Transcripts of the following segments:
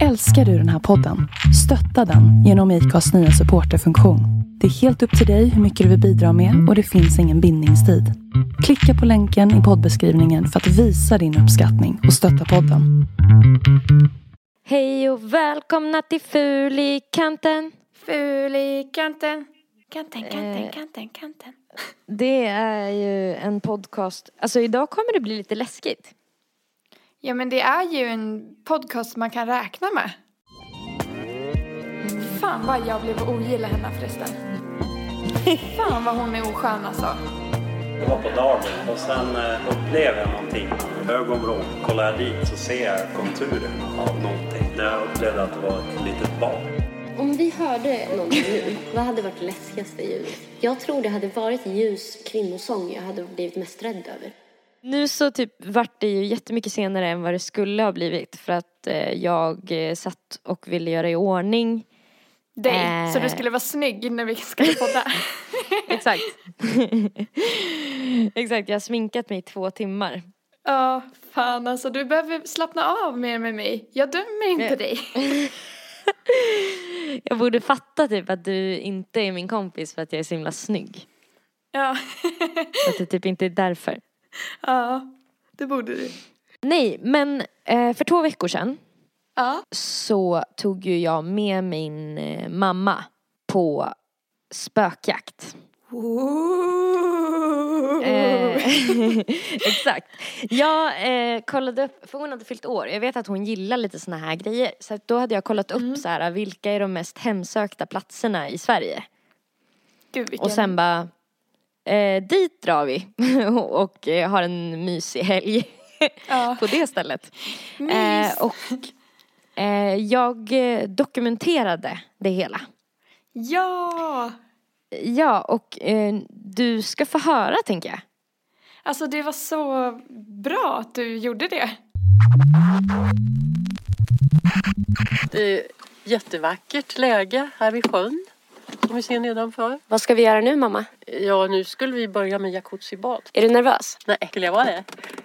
Älskar du den här podden? Stötta den genom IKAs nya supporterfunktion. Det är helt upp till dig hur mycket du vill bidra med och det finns ingen bindningstid. Klicka på länken i poddbeskrivningen för att visa din uppskattning och stötta podden. Hej och välkomna till Fulikanten. Ful i kanten. Kanten, kanten, Eh. kanten, kanten. Det är ju en podcast, alltså idag kommer det bli lite läskigt. Ja men det är ju en podcast man kan räkna med. Fan vad jag blev ogilla henne förresten. Fan vad hon är oskön alltså. Det var på dagen och sen eh, upplevde jag någonting. Ögonvrån. Kollar jag dit så ser jag konturerna av någonting. Jag upplevde att det var ett litet barn. Om vi hörde någonting nu, vad hade varit det läskigaste ljudet? Jag tror det hade varit ljus kvinnosång jag hade blivit mest rädd över. Nu så typ vart det ju jättemycket senare än vad det skulle ha blivit för att eh, jag eh, satt och ville göra i ordning. Dig. Eh. Så du skulle vara snygg när vi skulle podda. Exakt. Exakt, jag har sminkat mig i två timmar. Ja, fan alltså du behöver slappna av mer med mig. Jag dömer inte Eh. dig. Jag borde fatta typ att du inte är min kompis för att jag är så himla snygg. Ja. Att det typ inte är därför. ja, det borde du. Nej, men eh, för två veckor sedan Ja. så tog ju jag med min eh, mamma på spökjakt. Eh, exakt. Jag eh, kollade upp, för hon hade fyllt år, jag vet att hon gillar lite såna här grejer. Så då hade jag kollat upp så här, vilka är de mest hemsökta platserna i Sverige? Gud, vilken... Och sen bara, eh, dit drar vi och eh, har en mysig helg Ja. på det stället. Mys. Eh, och eh, jag eh, dokumenterade det hela. Ja! Ja, och eh, du ska få höra tänker jag. Alltså det var så bra att du gjorde det. Det är jättevackert läge här vid sjön som vi ser nedanför. Vad ska vi göra nu mamma? Ja, nu skulle vi börja med jacuzzibad. Är du nervös? Nej, skulle jag vara det? Är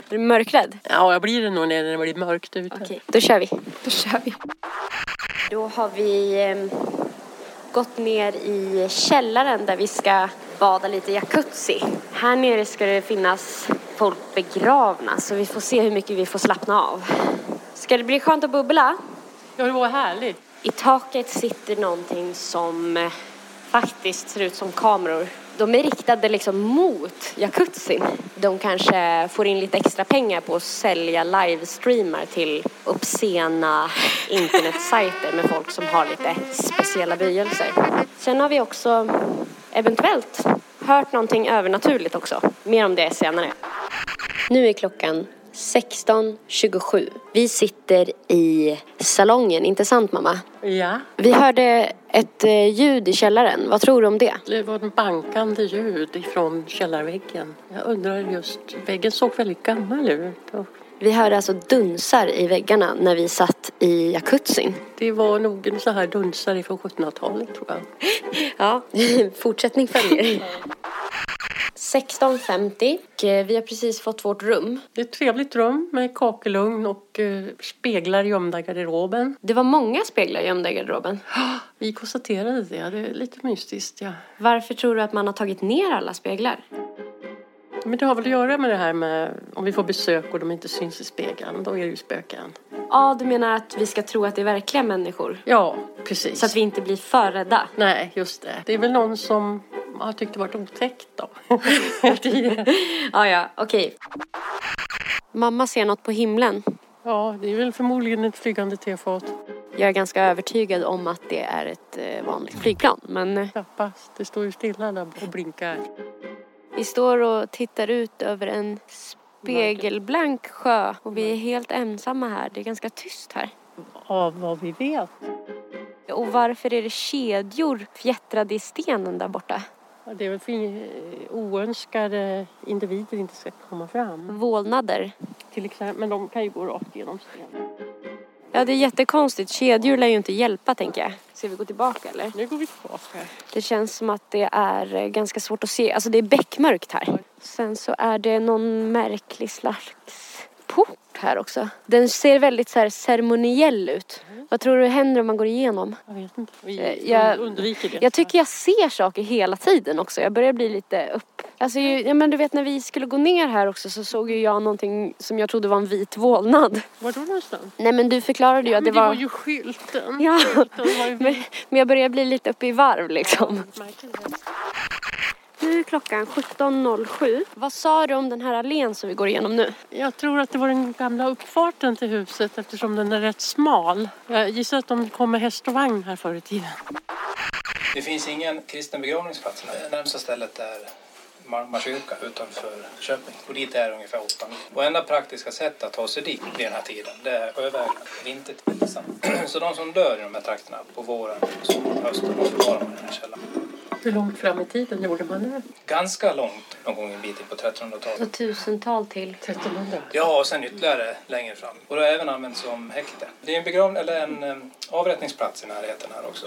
du mörkrädd? Ja, jag blir det nog när det blir mörkt ute. Okej, då kör vi. Då kör vi. Då har vi eh, gått ner i källaren där vi ska bada lite jacuzzi. Här nere ska det finnas folk begravna så vi får se hur mycket vi får slappna av. Ska det bli skönt att bubbla? Ja, det var härligt. I taket sitter någonting som eh, faktiskt ser ut som kameror. De är riktade liksom mot jacuzzin. De kanske får in lite extra pengar på att sälja livestreamar till obscena internetsajter med folk som har lite speciella böjelser. Sen har vi också eventuellt hört någonting övernaturligt också. Mer om det senare. Nu är klockan 16.27. Vi sitter i salongen, inte sant mamma? Ja, Vi hörde ett eh, ljud i källaren. Vad tror du om det? det var en bankande ljud ifrån källarväggen. Jag undrar just, väggen såg väldigt gammal ut. Och Vi hörde alltså dunsar i väggarna när vi satt i jacuzzin. Det var nog en så här dunsare från 1700-talet tror jag. Ja, fortsättning följer. 16.50. och, eh, Vi har precis fått vårt rum. Det är ett trevligt rum med kakelugn och eh, speglar gömda i garderoben. Det var många speglar gömda i garderoben. Vi konstaterade det, det är lite mystiskt ja. Varför tror du att man har tagit ner alla speglar? Men det har väl att göra med det här med om vi får besök och de inte syns i spegeln, då är det ju spöken. Ja, du menar att vi ska tro att det är verkliga människor? Ja, precis. Så att vi inte blir för rädda? Nej, just det. Det är väl någon som har tyckt det varit otäckt då. Ja, ja, okej. Mamma ser något på himlen. ja, det är väl förmodligen ett flygande tefat. Jag är ganska övertygad om att det är ett eh, vanligt flygplan. Men eh, Knappast. Det står ju stilla där och blinkar. vi står och tittar ut över en spegelblank sjö. Och vi är helt ensamma här. Det är ganska tyst här. Av vad vi vet. Och varför är det kedjor fjättrade i stenen där borta? Det är väl för eh, oönskade individer inte ska komma fram. Vålnader. Till exempel, men de kan ju gå rakt igenom stenen. Ja, det är jättekonstigt. Kedjor lär ju inte hjälpa, tänker jag. Ska vi gå tillbaka, eller? Nu går vi tillbaka. Det känns som att det är eh, ganska svårt att se. Alltså, det är beckmörkt här. Sen så är det någon märklig slags port här också. Den ser väldigt så här ceremoniell ut. Vad tror du händer om man går igenom? Jag vet inte. Vi Eh, jag- undviker det. Jag tycker jag ser saker hela tiden också. Jag börjar bli lite upp... Alltså, ja, men du vet när vi skulle gå ner här också så såg ju jag någonting som jag trodde var en vit vålnad. Var då någonstans? Nej men du förklarade ju Ja, att men det var... ju skylten. Ja, Skylten var ju men, men jag börjar bli lite uppe i varv liksom. Det. Nu är klockan 17.07. Vad sa du om den här allén som vi går igenom nu? Jag tror att det var den gamla uppfarten till huset eftersom den är rätt smal. Jag gissar att de kom med häst och vagn här förr i tiden. Det finns ingen kristen begravningsplats. Närmsta stället är Malmö kyrka utanför Köping. Och dit är det ungefär åtta mil. Och enda praktiska sättet att ta sig dit vid den här tiden, det är sjövägen, vintertid. Så de som dör i de här trakterna på våren, sommaren, hösten, de förvarar man i den här källaren. Hur långt fram i tiden gjorde man det? Ganska långt, någon gång en bit in på 1300-talet. Så tusental till. 1300? Ja, och sen ytterligare längre fram. Och det har även använts som häkte. Det är en, begravning, eller en eh, avrättningsplats i närheten här också.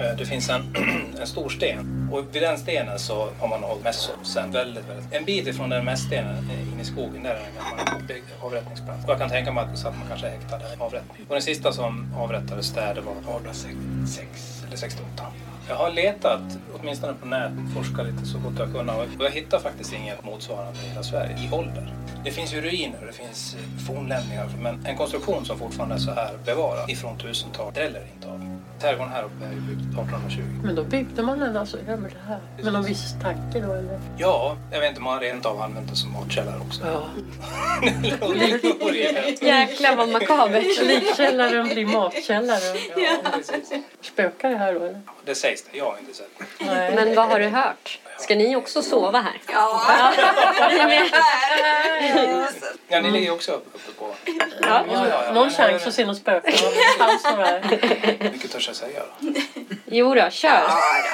Eh, Det finns en, en stor sten och vid den stenen så har man hållit mässor sen väldigt, väldigt. En bit ifrån den mässstenen eh, in i skogen där är en gammal avrättningsplats. Jag kan tänka mig att så att man kanske häktade avrättning. Och den sista som avrättades där det var 1866 eller 68. Jag har letat, åtminstone på nätet, forskat lite så gott jag kunnat och jag hittar faktiskt inget motsvarande i hela Sverige i ålder. Det finns ju ruiner det finns fornlämningar men en konstruktion som fortfarande är så här bevarad ifrån tusentalet dräller inte av. Trädgården här uppe är ju byggd 1820. Men då byggde man den alltså över det här? Med någon viss tanke då eller? Ja, jag vet inte om man rent av använt den som matkällare också. Ja. Jäklar vad makabert. Likkällaren blir matkällare. ja, precis. Spökar det här då eller? Det sägs det, jag har inte sett. Nej. Men vad har du hört? Ska ni också sova här? Ja, ni ligger också uppe på... Ja, ja, ja. Någon chans att se något spöke? Mycket törs jag säga då. Jo då, kör.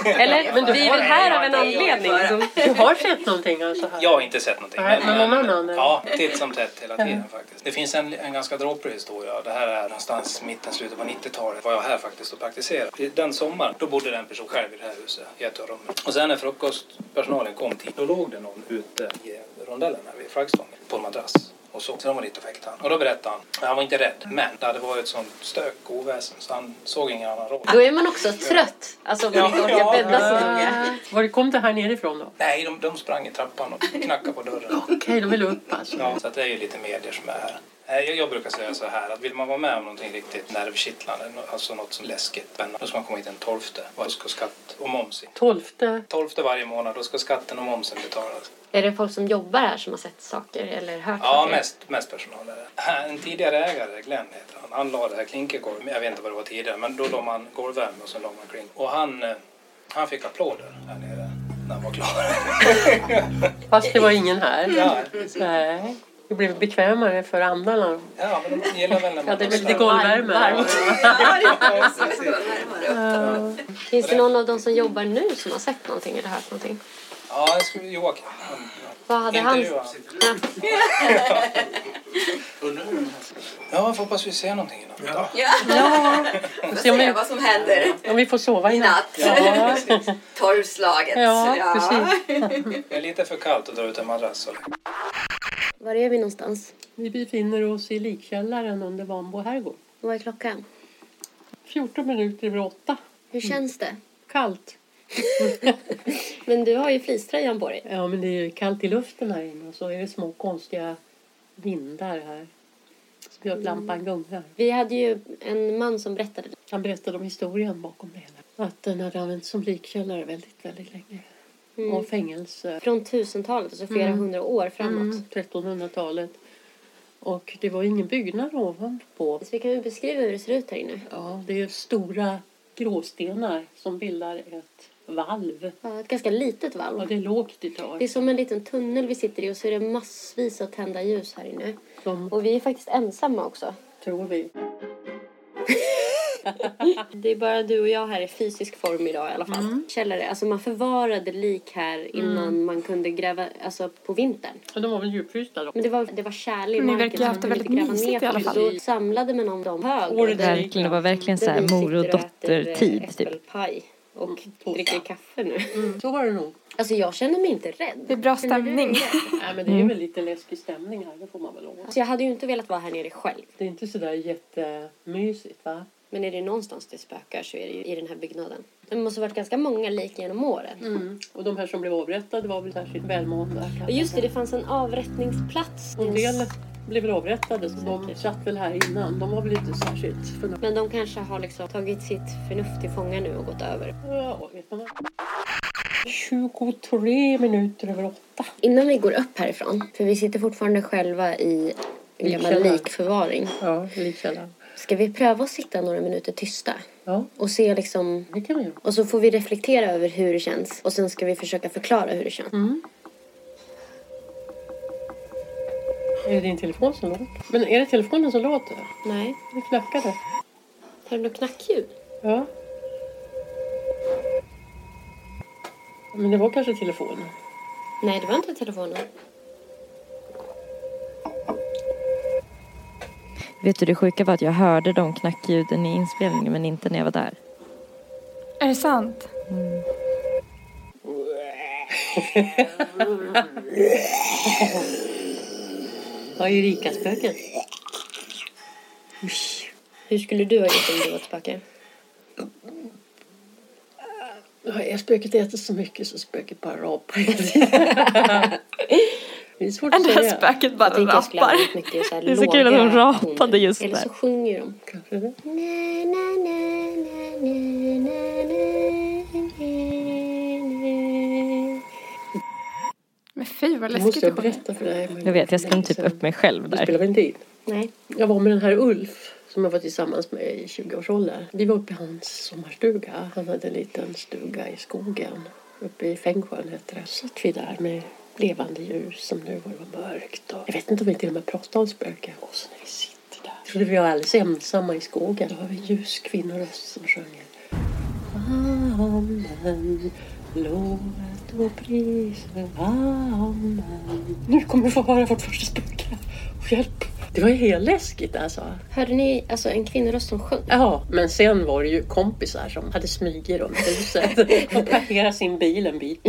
Eller? Men du vi är har- väl här av en anledning. Så. Du har sett någonting alltså här? Jag har inte sett någonting. Nej, men någon annan? Ja, titt som tätt hela tiden faktiskt. Det finns en, en ganska dråplig historia. Det här är någonstans mitten, slutet på 90-talet. var jag här faktiskt och praktiserade. Den sommaren, då bodde det en person själv i det här huset, i ett av rummen. Och sen när frukostpersonalen kom dit, då låg det någon ute i rondellen här vid flaggstången på en madrass. Och så. De var dit och väckte han. Och då berättade han, han var inte rädd, men det varit ett sånt stök och oväsen så han såg ingen annan råd. Då är man också trött. Alltså om man inte orkar Ja, bädda så länge. Var kom det här nerifrån då? Nej, de, de sprang i trappan och knackade på dörren. Okej, de vill upp alltså. Ja, så att det är ju lite medier som är här. Eh, Jag, jag brukar säga så här att vill man vara med om någonting riktigt nervkittlande, alltså något som läskigt, spännande, då ska man komma hit den 12 och då ska skatt och moms in. Tolfte. 12 varje månad, då ska skatten och momsen betalas. Är det folk som jobbar här som har sett saker eller hört Ja, saker? mest, mest personal är det. En tidigare ägare, Glenn heter han, han la det här klinkergolvet, jag vet inte vad det var tidigare, men då la man golvvärme och sen la man klink. Och han, eh, han fick applåder här nere när han var klar. Fast det var ingen här. ja, Nej. Det blev bekvämare för andarna. ja, men de gillar väl när man Ja, det är lite golvvärme. Ja. Finns det någon av dem som jobbar nu som har sett någonting eller hört någonting? Ja, jag skulle, Joakim. Vad hade han? intervjua. Ja, jag får hoppas vi ser någonting innan. Ja. Ja, Se om vi, vad som händer om vi får sova i natt. Ja, Tolvslaget. ja precis. Det är lite för kallt att dra ut en madrass. Var är vi någonstans? Vi befinner oss i likkällaren under Vanbo herrgård. Vad är klockan? 14 minuter över åtta. Hur känns det? Kallt. Men du har ju fleecetröjan på dig. Ja, men det är kallt i luften här inne och så är det små konstiga vindar här. Spjutlampan gungar. Vi hade ju en man som berättade. Han berättade om historien bakom det hela. Att den hade använts som likkällare väldigt, väldigt länge. Mm. Och fängelse. Från tusentalet, alltså flera Mm. hundra år framåt. Mm, 1300-talet. Och det var ingen byggnad ovanpå. Så vi kan ju beskriva hur det ser ut här inne. Ja, det är stora gråstenar som bildar ett valv. Ja, ett ganska litet Ja, valv. det är lågt i Det är tak. som en liten tunnel vi sitter i och så är det massvis av tända ljus här inne. Som Och vi är faktiskt ensamma också. tror vi. Det är bara du och jag här i fysisk form idag i alla fall. Mm. Källare. Alltså man förvarade lik här innan man kunde gräva, alltså på vintern. Och de var väl djupfrysta då? Men det var, det var kärl i Men ni marken. verkar så haft det väldigt mysigt i alla fall. Då samlade man om dem hög. Och Verkligen, det var verkligen så här mor och dotter-tid. Typ. Och tosa. dricker kaffe nu. Så var det nog. Alltså jag känner mig inte rädd. Det är bra stämning. Nej, men det är väl lite läskig stämning här, det får man väl lov. Alltså jag hade ju inte velat vara här nere själv. Det är inte sådär jättemysigt va? Men är det någonstans det spökar så är det ju i den här byggnaden. Det måste ha varit ganska många lik genom åren. Mm. Och de här som blev avrättade var väl särskilt välmående. just det, det fanns en avrättningsplats. Och en del blev väl avrättade så de satt väl här innan. De var väl inte särskilt förnöjda. Men de kanske har liksom tagit sitt förnuft till fånga nu och gått över. Ja, vet man. 23 minuter över åtta. Innan vi går upp härifrån, för vi sitter fortfarande själva i en gammal Likkällaren. likförvaring. Ja, likkällan. Ska vi pröva att sitta några minuter tysta? Ja, Och se liksom... det kan vi göra. Och så får vi reflektera över hur det känns. Och sen ska vi försöka förklara hur det känns. Mm. Är det din telefon som låter? Men är det telefonen som låter? Nej, Det knackade. har du något knackljud? Ja. Men det var kanske telefonen. Nej, det var inte telefonen. Vet du det sjuka var att jag hörde de knackljuden i inspelningen men inte när jag var där. Är det sant? Ja, Erika-spöket. Hur skulle du ha gjort om du var spöke? Ja, är spöket äter så mycket så spöket bara rapar. Det är svårt att här säga. spöket bara Jag tänkte jag mycket så Det är så kul att de rapade just Eller där. så sjunger de. Kanske det. Men fy vad Jag läskigt måste det jag berätta för dig. Jag vet, jag skrämde typ upp mig själv Det där. spelar väl inte in. Nej. Jag var med den här Ulf som jag var tillsammans med i 20-årsåldern. Vi var uppe i hans sommarstuga. Han hade en liten stuga i skogen. Uppe i Fängsjön hette det. Så satt vi där med levande ljus som nu var det var mörkt. Och jag vet inte om vi till och med pratade om spöken. Och så när vi sitter där. Jag trodde vi var alldeles ensamma i skogen. Då har vi en ljus kvinnoröst som sjunger. Amen. Lovet och priset. Amen. Nu kommer vi få höra vårt första spöke. Hjälp. Det var ju helt läskigt alltså. Hörde ni alltså en kvinnoröst som sjöng? Ja, men sen var det ju kompisar som hade smugit runt huset och parkerat sin bil en bit.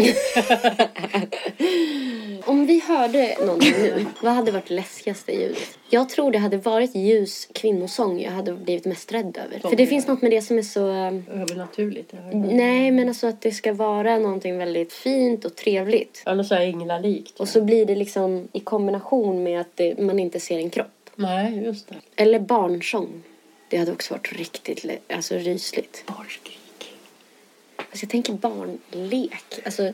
Hörde någonting nu, vad hade varit det läskigaste ljudet? Jag tror det hade varit ljus kvinnosång jag hade blivit mest rädd över. För det finns något med det som är så... Övernaturligt. här. Nej, men alltså att det ska vara någonting väldigt fint och trevligt. Eller så här änglalikt. Och så blir det liksom i kombination med att det, man inte ser en kropp. Nej, just det. Eller barnsång. Det hade också varit riktigt alltså, rysligt. Barnskrik. Alltså, jag tänker barnlek. Alltså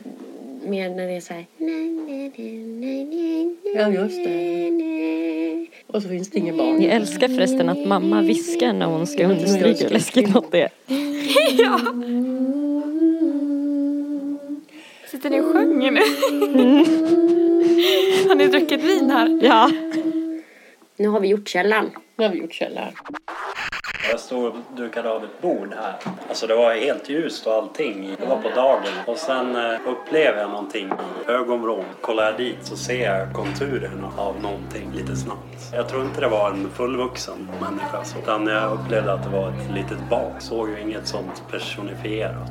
mer när det är så här... Ja, just det. Och så finns det ingen barn. Jag älskar förresten att mamma viskar när hon ska understryka hur läskigt något är. Ja. Sitter ni och sjunger nu? Har ni druckit vin här? Ja. Nu har vi gjort källan. Nu har vi gjort källare. Jag stod och dukade av ett bord här. Alltså det var helt ljust och allting. Det var på dagen. Och sen eh, upplevde jag någonting i ögonvrån. Kollar jag dit så ser jag konturerna av någonting lite snabbt. Jag tror inte det var en fullvuxen människa så. Utan jag upplevde att det var ett litet barn. Såg ju inget sånt personifierat.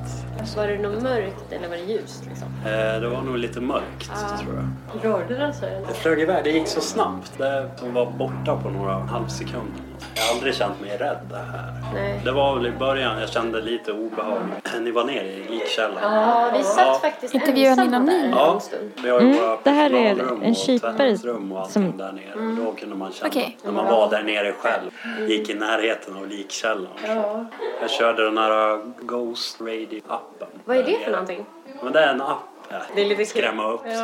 Var det något mörkt eller var det ljust? Liksom? Eh, det var nog lite mörkt tror jag. Rörde den sig? Det flög iväg, det gick så snabbt. Det var borta på några halvsekunder. Jag har aldrig känt mig rädd det här. Nej. Det var väl i början jag kände lite obehag. Ni var nere i likkällan. Ja, vi satt faktiskt Intervjuade ni ensamma någon där ny? Ja, en stund. vi har ju Mm, våra det här är en och kypare och allting som- där nere. Då kunde man känna Okej. när man var där nere själv. Gick i närheten av likkällan. Jag körde den här Ghost Radio-appen. Vad är det för någonting? Men det är en app. ja. Det är lite. Skrämma upp lite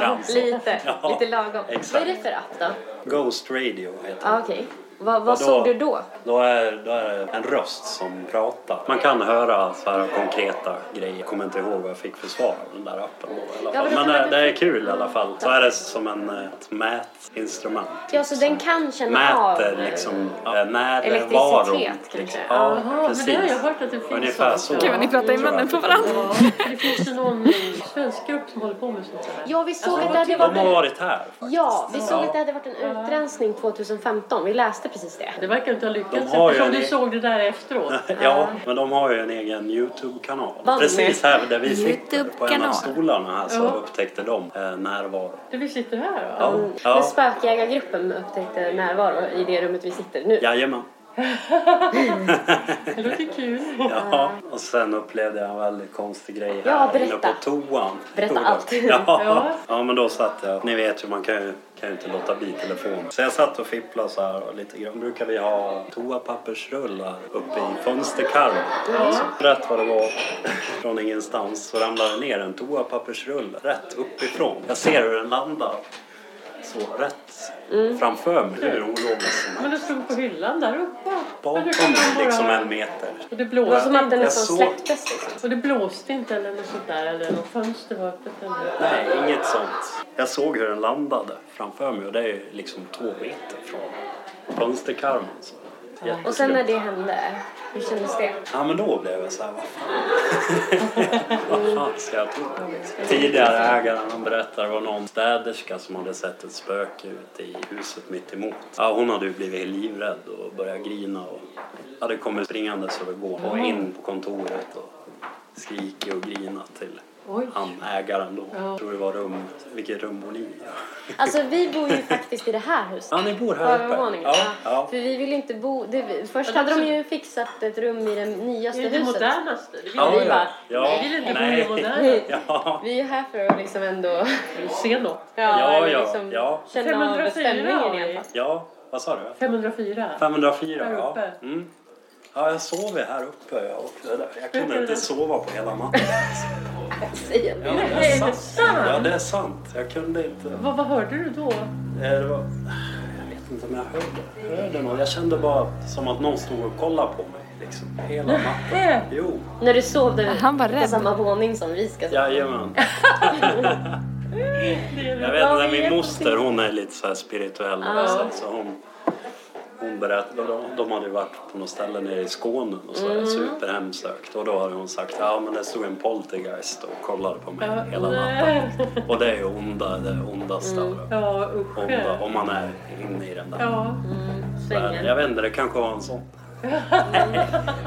grann. så. lite. Ja, Lite lagom. exakt. Vad är det för app då? Ghost Radio heter Ja, det. Okej. Vad, vad såg du då? Då är, då är det en röst som pratar. Man kan höra så här konkreta grejer. Jag kommer inte ihåg vad jag fick för svar av den där appen då, i alla Ja, fall. men då Men kan det, det är kul i alla fall. Så är det som en, eh, ett mätinstrument. Ja, så den kan känna av... Mäter eh, liksom ja, närvaron. Elektricitet, kanske. Liksom. Ja. Ja, men precis. det har jag hört att det finns Ungefär så. Gud vad ni pratar i munnen på varandra. Det finns ju någon svensk grupp som håller på med sånt här. Ja, vi såg Alltså, att det hade De har varit... varit här. Ja, vi såg Ja. att det hade varit en utrensning 2015. Vi läste läste precis det. Det verkar inte ha lyckats De har eftersom en du e- såg det där efteråt. Ja, men de har ju en egen Youtube-kanal. Precis här där vi sitter på en av stolarna här så Ja. upptäckte de eh, närvaro. Det vi sitter här va? Ja, Men ja. spökjägargruppen upptäckte närvaro i det rummet vi sitter nu. Jajamän. Det låter kul. Ja, och sen upplevde jag en väldigt konstig grej Ja, här berätta. inne på toan. Berätta allt. Ja. Ja. ja, men då satt jag. Ni vet ju, man kan ju, kan ju inte låta bli telefonen. Så jag satt och fipplade så här och lite grann. brukar vi ha toapappersrullar uppe i fönsterkarmen. Så rätt vad det var från ingenstans så ramlade det ner en toapappersrulle rätt uppifrån. Jag ser hur den landar så rätt framför mig. Hur ologiskt som Men det stod på hyllan där uppe. Bakom mig liksom en meter. Och det Det var som blåste, att den nästan släpptes liksom. och det blåste inte eller något sånt där. Eller något fönster var öppet. Eller... Nej, inget sånt. Jag såg hur den landade framför mig och det är liksom två meter från fönsterkarmen. Så. Och sen när det hände, hur kändes det? Ja men då blev jag så här, vad fan. vad fan ska jag tro? Tidigare ägaren han berättade var någon städerska som hade sett ett spöke ute i huset mitt emot. Ja hon hade ju blivit livrädd och börjat grina och hade kommit springandes över gården och in på kontoret och skrikit och grinat till Oj. han ägaren då. Jag tror det var rum, vilket rum hon i. Alltså vi bor ju faktiskt i det här huset. Ja, ni bor här uppe? Ja, ja. För vi vill inte bo... Det, först Ja, hade de ju fixat ett rum i det nyaste Det är det huset. modernaste. Det vill Ja, vi ja. bara, ja. Vi vill inte bo Nej. i det moderna. Ja, Vi är här för att liksom ändå Se något. Ja, ja, liksom ja. känna av 504 stämningen har i alla vi. fall. ja, vad sa du? 504. 504, Här ja. uppe. Mm. Ja, jag sov ju här uppe jag. Jag kunde inte sova på hela natten. Säger Ja, vi. det är det är sant. Ja, det är sant. Jag kunde inte. Vad, vad hörde du då? Eh, Det var... Jag vet inte om jag hörde, hörde något. Jag kände bara som att någon stod och kollade på mig. Liksom, hela natten. Jo, När du sov där Han var på rädd. samma våning som vi ska sova. jajamän. Jag vet Ja, inte, min moster hon är lite så här spirituell. Ja. Så, så hon, hon berättade, de, de hade varit på något ställe nere i Skåne och så, Mm. superhemsökt. Och då hade hon sagt, ja men det stod en poltergeist och kollade på mig Ja, hela nej. natten. Och det är ju onda, det ondaste det. Ja, usch. Onda, om man är inne i den där. Ja. Mm, svängen. Jag vet inte, det kanske var en sån.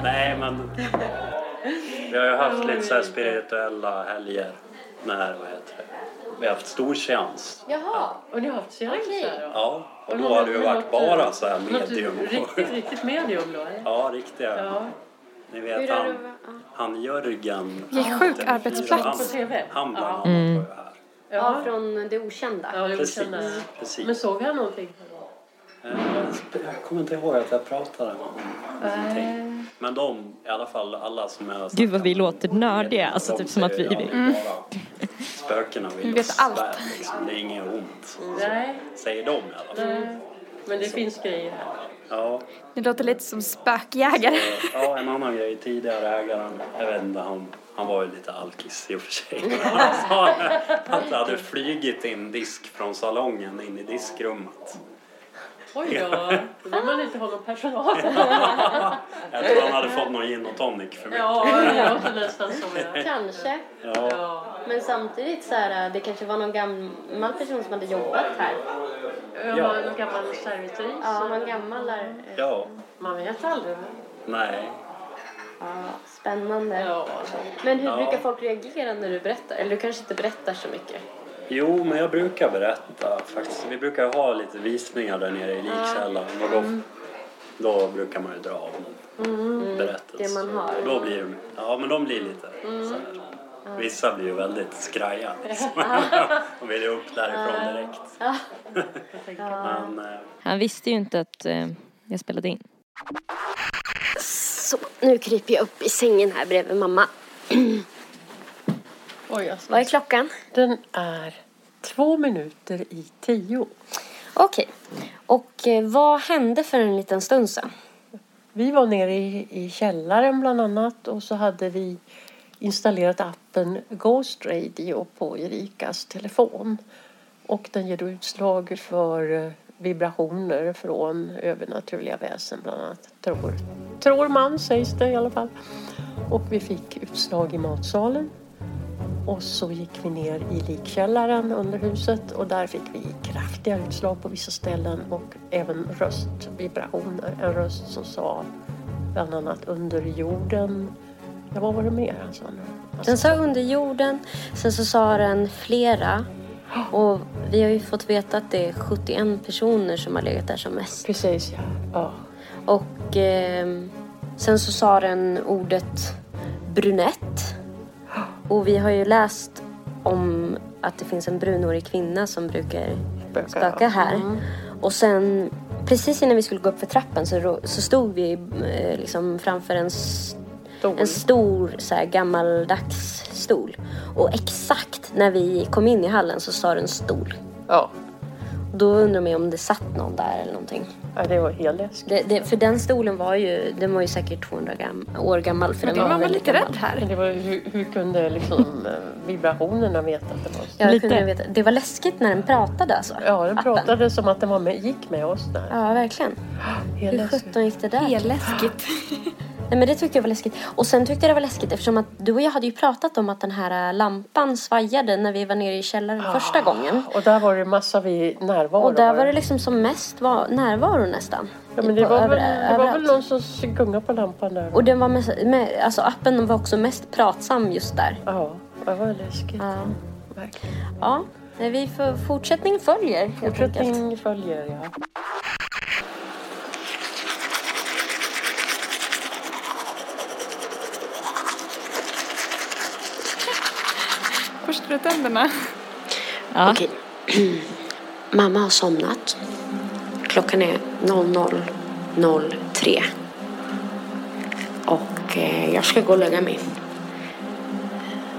Nej men vi har ju haft lite så spirituella helger när, vad heter det, vi har haft stor seans. Jaha. Och ni har haft seanser? Okej. då? Ja, och då har något- varit bara så här något medium. Riktigt, riktigt medium då? eller? Ja, riktiga. Ja. Ni vet han, du... han Jörgen. Vilken sjuk TV4, arbetsplats. Han, bland Ja. annat var ju här. Ja, Ja. från det okända. Ja, det Precis, okända. precis. Men såg han någonting? Eh, Jag kommer inte ihåg att jag pratade om någonting. Men de, i alla fall alla som jag Gud, vad vi låter nördiga. Alltså, typ som att vi- säger, Spökena vill Vi vet oss allt. väl, liksom. Det är inget ont. Nej. Säger de i alla fall. Nej. Men det finns grejer här. Ja, Det låter lite som spökjägare. ja, en annan grej. Tidigare ägaren, jag vet inte, han, han var ju lite alkis i och för sig. Men Han sa att det hade flygit in disk från salongen in i diskrummet. Oj då. Då vill man inte ha någon personal. Jag tror han hade fått någon gin och tonic för mycket. Ja, det låter nästan som jag. Kanske. Ja, Ja. Men samtidigt så här, det kanske var någon gammal person som hade jobbat här. Har en gammal servitris. Ja, någon gammal där. ja, Man vet aldrig. nej. Ja, spännande. Ja. Men hur Ja. brukar folk reagera när du berättar? Eller du kanske inte berättar så mycket? Jo, men jag brukar berätta faktiskt. Vi brukar ha lite visningar där nere i likkällaren och då, då brukar man ju dra av någon berättelse. det man har. Då blir de, ja men de blir lite så här. Vissa blir ju väldigt skraja. Liksom. De vill ju upp därifrån direkt. Men, eh, Han visste ju inte att eh, jag spelade in. Så, nu kryper jag upp i sängen här bredvid mamma. Oj, alltså. Vad är klockan? Den är två minuter i tio. Okej. Och eh, vad hände för en liten stund sedan? Vi var nere i, i källaren bland annat och så hade vi installerat appen Ghost Radio på Erikas telefon. Och den ger utslag för eh, vibrationer från övernaturliga väsen bland annat. Tror, tror man sägs det i alla fall. Och vi fick utslag i matsalen. Och så gick vi ner i likkällaren under huset och där fick vi kraftiga utslag på vissa ställen och även röstvibrationer. En röst som sa bland annat under jorden. Ja, vad var det mer han sa nu? Den sa under jorden, sen så sa den flera. Och vi har ju fått veta att det är 71 personer som har legat där som mest. Precis, ja. ja. Och eh, sen så sa den ordet brunett. Och vi har ju läst om att det finns en brunhårig kvinna som brukar spöka här. Mm. Och sen precis innan vi skulle gå upp för trappen så, så stod vi eh, liksom framför en, Stol. en stor så här, gammaldags stol. Och exakt när vi kom in i hallen så sa den stol. Ja. Då undrar man om det satt någon där eller någonting. Ja, det var helt läskigt. Det, det, för den stolen var ju, den var ju säkert 200 gam, år gammal. För Men den var man var lite gammal. rädd här. Men det var, hur, hur kunde liksom eh, vibrationerna veta att det var så? Ja, det, Lite. kunde veta. det var läskigt när den pratade alltså. Ja, den Appen. pratade som att den var med, gick med oss där. Ja, verkligen. Helt Hur sjutton gick det där? Helt läskigt. Nej men det tyckte jag var läskigt. Och sen tyckte jag det var läskigt eftersom att du och jag hade ju pratat om att den här äh, lampan svajade när vi var nere i källaren första gången. Och där var det massa vi närvaro. Och där var det liksom som mest var närvaro nästan. Ja, men det var, över- väl, det var väl någon som gungade på lampan där. Och den var mest, med, alltså appen var också mest pratsam just där. Ja, det var läskigt. Ja. Verkligen. Ja, vi får, fortsättning följer. Fortsättning följer, ja. Tänderna? Ja. Okej. Mamma har somnat. Klockan är 00.03. Och eh, jag ska gå och lägga mig.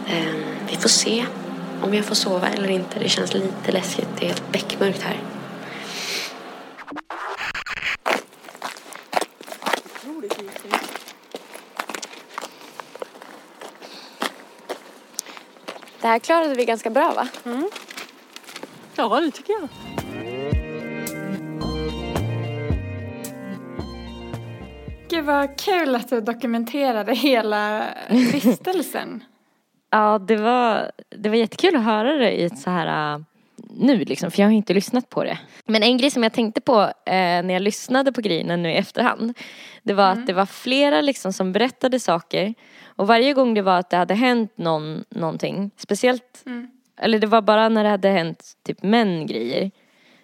Eh, vi får se om jag får sova eller inte. Det känns lite läskigt. Det är helt beckmörkt här. Här klarade vi ganska bra va? Ja, det tycker jag. Gud vad kul att du dokumenterade hela vistelsen. Ja, det var, det var jättekul att höra det i ett så här äh, nu liksom, för jag har inte lyssnat på det. Men en grej som jag tänkte på eh, när jag lyssnade på grejerna nu i efterhand. Det var att det var flera liksom som berättade saker. Och varje gång det var att det hade hänt någon, någonting, speciellt, eller det var bara när det hade hänt typ män grejer.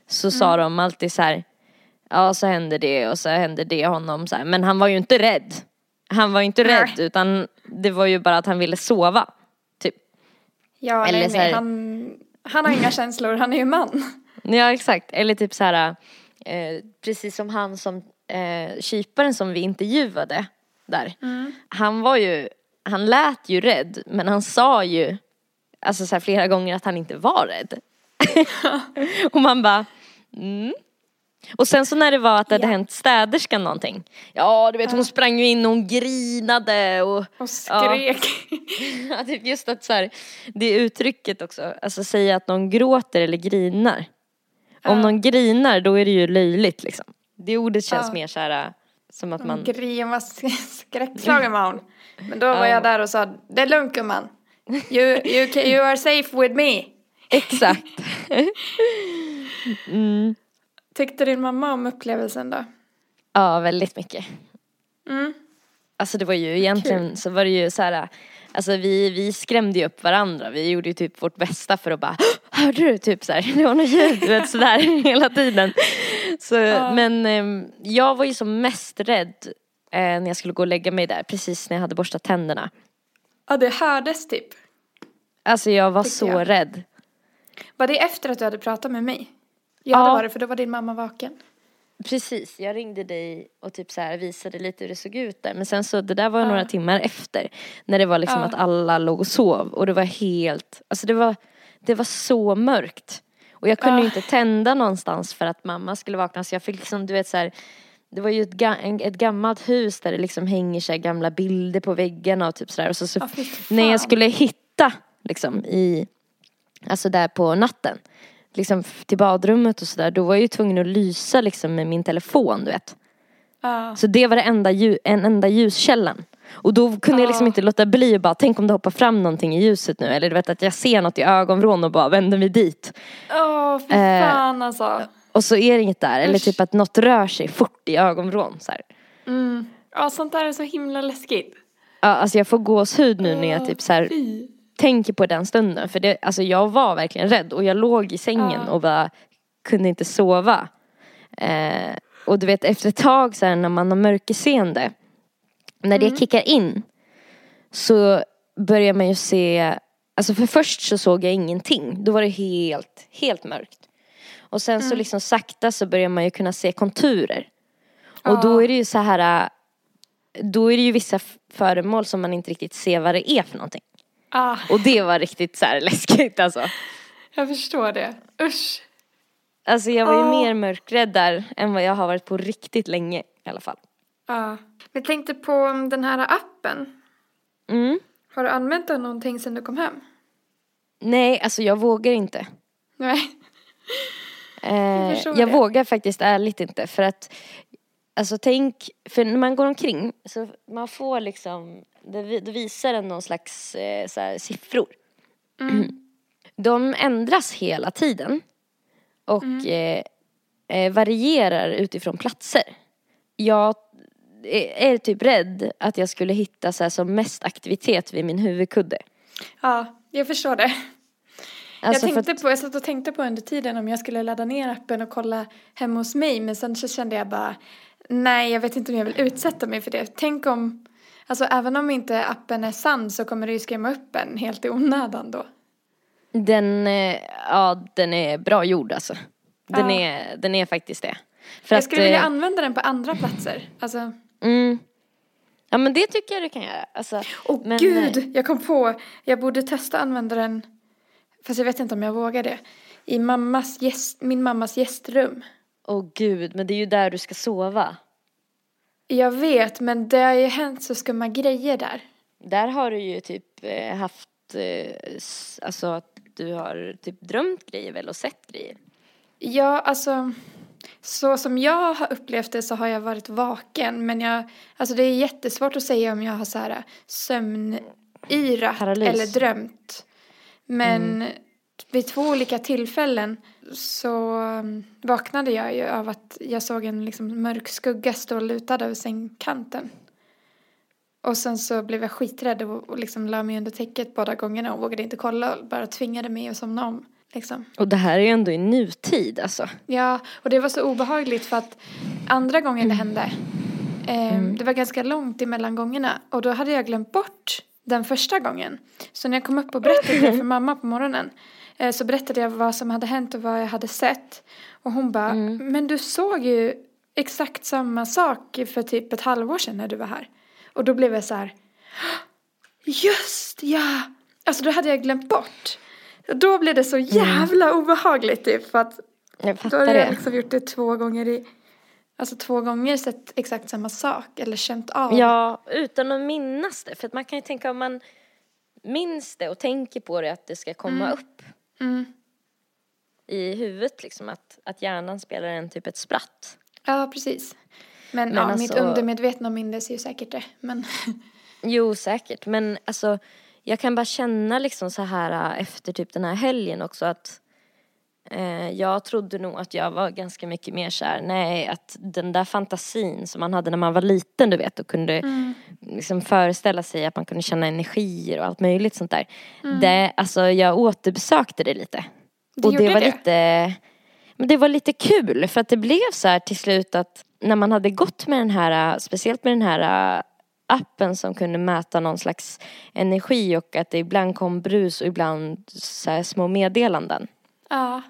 Så sa de alltid så här, ja så hände det och så hände det honom så här. Men han var ju inte rädd. Han var ju inte Nej. rädd utan det var ju bara att han ville sova. Typ. Ja, Eller nej, så här-. Han, han har inga känslor, han är ju man. Ja exakt, eller typ så här, eh, precis som han som, eh, kyparen som vi intervjuade där. Han var ju, han lät ju rädd men han sa ju, alltså så här, flera gånger att han inte var rädd. och man bara, mm. Och sen så när det var att det hade hänt städerskan någonting. Ja du vet hon sprang ju in och hon grinade och Och skrek. Ja, typ just att så här, det uttrycket också, alltså säga att någon gråter eller grinar. Om någon grinar då är det ju löjligt liksom. Det ordet känns Ja. mer så här äh, som att man, Grin sk- skräckslagen var hon. Men då var Ja. jag där och sa, det är lugnt gumman. You, you, you are safe with me. exakt. Tyckte din mamma om upplevelsen då? Ja, väldigt mycket. Mm. Alltså det var ju egentligen så var det ju så här, alltså vi, vi skrämde ju upp varandra. Vi gjorde ju typ vårt bästa för att bara, hörde du? Typ så här, det var något ljud, du vet sådär hela tiden. Så, men ehm, jag var ju som mest rädd eh, när jag skulle gå och lägga mig där, precis när jag hade borstat tänderna. Ja, det hördes typ. Alltså jag var Tyckte så jag. rädd. Var det efter att du hade pratat med mig? Ja, Ja. det var det, för då var din mamma vaken. Precis, jag ringde dig och typ så här visade lite hur det såg ut där. Men sen så, det där var Ja. några timmar efter. När det var liksom Ja. att alla låg och sov. Och det var helt, alltså det var, det var så mörkt. Och jag kunde Ja. ju inte tända någonstans för att mamma skulle vakna. Så jag fick liksom, du vet så här, det var ju ett, ga- ett gammalt hus där det liksom hänger så gamla bilder på väggarna och typ sådär. Och så, så Ja, när jag skulle hitta liksom i, alltså där på natten. Liksom till badrummet och sådär. Då var jag ju tvungen att lysa liksom med min telefon du vet. Ja. Så det var det enda, lju- en enda ljuskällan. Och då kunde jag liksom inte låta bli att bara, tänk om det hoppar fram någonting i ljuset nu. Eller du vet att jag ser något i ögonvrån och bara vänder mig dit. Åh, fy Eh, fan alltså. Och så är det inget där. Eller typ att något rör sig fort i ögonvrån. Så här. Mm. Ja, sånt där är så himla läskigt. Ja, alltså jag får gåshud nu när jag typ så här, Fy. Tänker på den stunden. För det, alltså jag var verkligen rädd och jag låg i sängen Ja. och bara kunde inte sova. Eh, och du vet efter ett tag så här, när man har mörkerseende, när Mm. det kickar in så börjar man ju se, alltså för först så såg jag ingenting. Då var det helt, helt mörkt. Och sen Mm. så liksom sakta så börjar man ju kunna se konturer. Och då Ja. är det ju så här, då är det ju vissa föremål som man inte riktigt ser vad det är för någonting. Ah, Och det var riktigt så här läskigt alltså. jag förstår det. Usch. Alltså jag var ju Ja. mer mörkrädd där än vad jag har varit på riktigt länge i alla fall. Ja. Men jag tänkte på den här appen. Mm. Har du använt den någonting sedan du kom hem? Nej, alltså jag vågar inte. Nej. Eh, jag det. vågar faktiskt ärligt inte för att Alltså tänk, för när man går omkring så man får liksom Det, det visar en någon slags eh, så här, siffror De ändras hela tiden Och eh, eh, varierar utifrån platser Jag är, är typ rädd att jag skulle hitta så här, som mest aktivitet vid min huvudkudde Ja, jag förstår det. Alltså jag, tänkte på, jag satt och tänkte på under tiden om jag skulle ladda ner appen och kolla hemma hos mig. Men sen så kände jag bara, nej jag vet inte om jag vill utsätta mig för det. Tänk om, alltså även om inte appen är sann så kommer det ju skrämma upp en helt i onödan då. Den, eh, ja den är bra gjord alltså. Den, Ja. är, den är faktiskt det. För jag att, skulle vilja eh, använda den på andra platser. Alltså, mm, Ja men det tycker jag du kan göra. Alltså, åh men, gud, jag kom på, jag borde testa använda den, fast jag vet inte om jag vågar det, i mammas gäst, min mammas gästrum. Åh gud, men det är ju där du ska sova. Jag vet, men det har ju hänt så skumma grejer där. Där har du ju typ eh, haft, eh, alltså att du har typ drömt grejer väl och sett grejer. Ja, alltså så som jag har upplevt det så har jag varit vaken men jag, alltså det är jättesvårt att säga om jag har så här sömnyrat Paralys. eller drömt. Men vid två olika tillfällen så um, vaknade jag ju av att jag såg en liksom mörk skugga stå lutad över sängkanten. Och sen så blev jag skiträdd och, och liksom la mig under täcket båda gångerna och vågade inte kolla och bara tvingade mig att somna om. Liksom. Och det här är ju ändå i nutid alltså. Ja, och det var så obehagligt för att andra gången det hände, eh, det var ganska långt emellan gångerna och då hade jag glömt bort den första gången. Så när jag kom upp och berättade det för mamma på morgonen så berättade jag vad som hade hänt och vad jag hade sett. Och hon bara, men du såg ju exakt samma sak för typ ett halvår sedan när du var här. Och då blev jag så här, just ja! Alltså då hade jag glömt bort. Då blev det så jävla obehagligt typ för att Jag då hade jag det. liksom gjort det två gånger i, alltså två gånger sett exakt samma sak eller känt av. Ja, utan att minnas det. För att man kan ju tänka om man minns det och tänker på det att det ska komma upp Mm. i huvudet liksom. Att, att hjärnan spelar en typ ett spratt. Ja, precis. Men, Men ja, mitt alltså- undermedvetna mindes ju säkert det. Men Jo, säkert. Men alltså, jag kan bara känna liksom så här äh, efter typ den här helgen också att jag trodde nog att jag var ganska mycket mer så här, nej, att den där fantasin som man hade när man var liten, du vet, och kunde Mm. liksom föreställa sig att man kunde känna energier och allt möjligt sånt där. Det, alltså, jag återbesökte det lite. Du och det var det? lite, men det var lite kul för att det blev så här till slut att när man hade gått med den här, speciellt med den här appen som kunde mäta någon slags energi och att det ibland kom brus och ibland så små meddelanden. ja,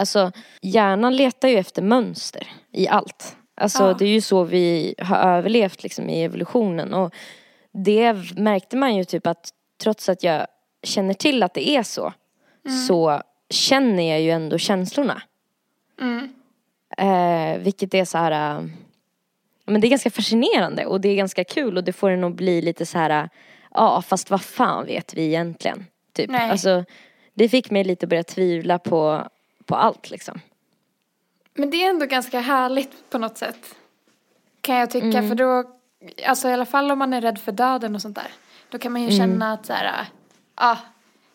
Alltså hjärnan letar ju efter mönster i allt. Alltså Ja. det är ju så vi har överlevt liksom i evolutionen och det märkte man ju typ att trots att jag känner till att det är så så känner jag ju ändå känslorna. mm. Eh, vilket är så här äh, men det är ganska fascinerande och det är ganska kul och det får en att bli lite så här ja fast vad fan vet vi egentligen? Typ. Nej. Alltså det fick mig lite att börja tvivla på, på allt liksom. Men det är ändå ganska härligt på något sätt. Kan jag tycka, Mm. för då alltså i alla fall om man är rädd för döden och sånt där. Då kan man ju Mm. känna att så här, ja,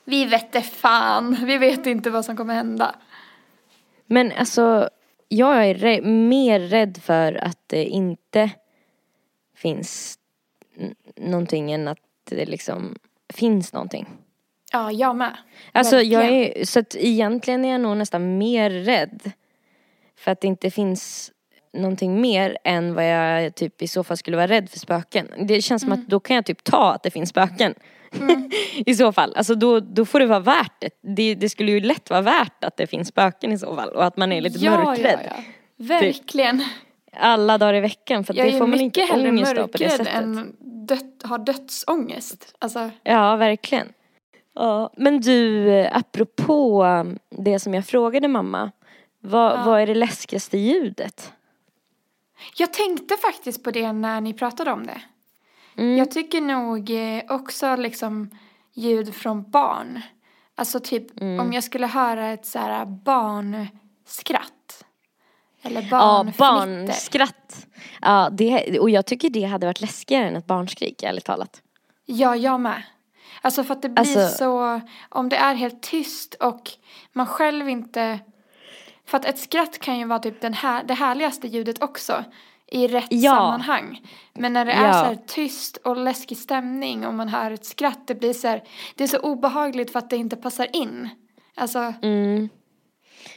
vi vette fan, vi vet inte vad som kommer hända. Men alltså, jag är rä- mer rädd för att det inte finns någonting än att det liksom finns någonting. Ja, jag med. Alltså jag är, så att egentligen är jag nog nästan mer rädd för att det inte finns någonting mer än vad jag typ i så fall skulle vara rädd för spöken. Det känns som att då kan jag typ ta att det finns spöken. I så fall. Alltså då, då får det vara värt det. det. Det skulle ju lätt vara värt att det finns spöken i så fall och att man är lite mörkrädd. Ja, ja. Verkligen. Alla dagar i veckan för Jag det är får man mycket inte hellre ångest av på det mörkrädd sättet. än dött, har dödsångest. Alltså, Ja, verkligen. Ja, men du, eh, apropå um, det som jag frågade mamma. Vad, vad är det läskigaste ljudet? jag tänkte faktiskt på det när ni pratade om det. Mm. Jag tycker nog eh, också liksom ljud från barn. Alltså typ Mm. om jag skulle höra ett så här barnskratt. Eller Ja, barnfnitter. barnskratt. Ja, det, och jag tycker det hade varit läskigare än ett barnskrik, ärligt talat. Ja, jag med. Alltså för att det blir Alltså- så, om det är helt tyst och man själv inte, för att ett skratt kan ju vara typ den här, det härligaste ljudet också i rätt Ja. sammanhang. Men när det är Ja. så här tyst och läskig stämning och man hör ett skratt, det blir så här, det är så obehagligt för att det inte passar in. Alltså, Mm.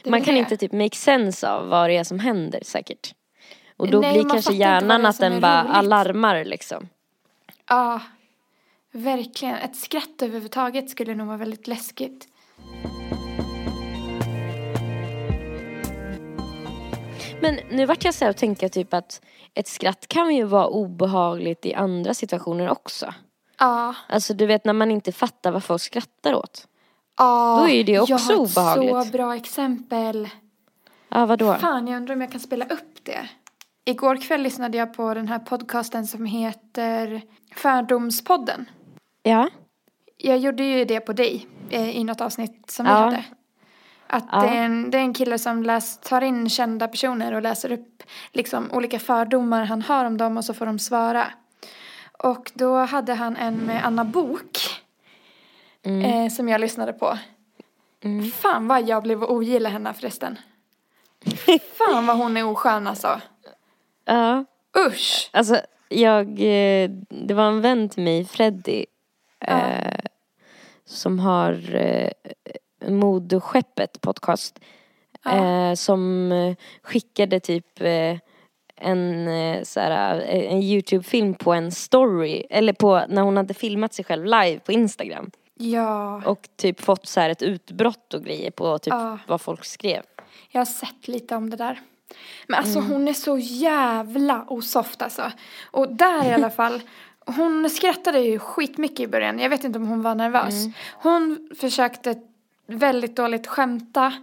Man kan det. inte typ make sense av vad det är som händer säkert. Och då Nej, blir kanske hjärnan att den bara roligt. alarmar liksom. Ja, verkligen. Ett skratt överhuvudtaget skulle nog vara väldigt läskigt. Men nu vart jag så här och tänka typ att ett skratt kan ju vara obehagligt i andra situationer också. Ja. Alltså du vet när man inte fattar vad folk skrattar åt. Ja, Då är det också jag har ett obehagligt. så bra exempel. Ja, vadå? Fan, jag undrar om jag kan spela upp det. Igår kväll lyssnade jag på den här podcasten som heter Fördomspodden. Ja. Jag gjorde ju det på dig eh, i något avsnitt som Ja. vi hade. Att Ja. det, är en, det är en kille som läs, tar in kända personer och läser upp liksom olika fördomar han har om dem och så får de svara. Och då hade han en med Anna Bok eh, som jag lyssnade på. Fan vad jag blev ogilla henne förresten. Fan vad hon är oskön alltså. Ja. Usch. Alltså, jag, eh, det var en vän till mig, Freddy, eh, som har eh, Modeskeppet podcast. Eh, som skickade typ eh, en, eh, såhär, eh, en Youtube-film på en story, eller på när hon hade filmat sig själv live på Instagram. Ja, Och typ fått så här ett utbrott och grejer på typ Ja. vad folk skrev. jag har sett lite om det där. Men alltså hon är så jävla osoft alltså. Och där i alla fall, hon skrattade ju skitmycket i början. Jag vet inte om hon var nervös. Hon försökte väldigt dåligt skämta.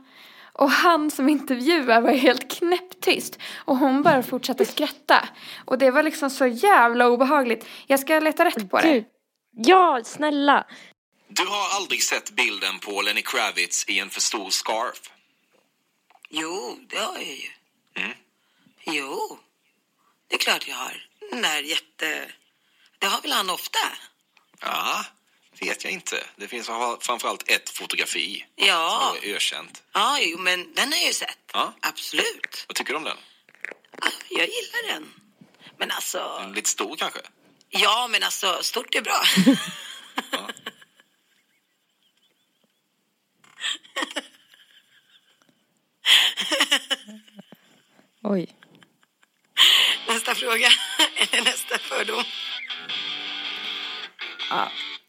Och han som intervjuar var helt knäpptyst. Och hon bara fortsatte skratta. Och det var liksom så jävla obehagligt. Jag ska leta rätt på det. Ja, snälla! Du har aldrig sett bilden på Lenny Kravitz i en för stor scarf? Jo, det har jag ju. Jo, det är klart jag har. Den där jätte... Det har väl han ofta? Ja, vet jag inte. Det finns framför- framförallt ett fotografi Ja. som är ökänt. Ja, jo, men den har jag ju sett. Ja. Absolut. Vad tycker du om den? Ja, Jag gillar den. Men alltså... Lite stor kanske? Ja, men alltså, stort är bra. Oj. nästa fråga. Eller nästa fördom.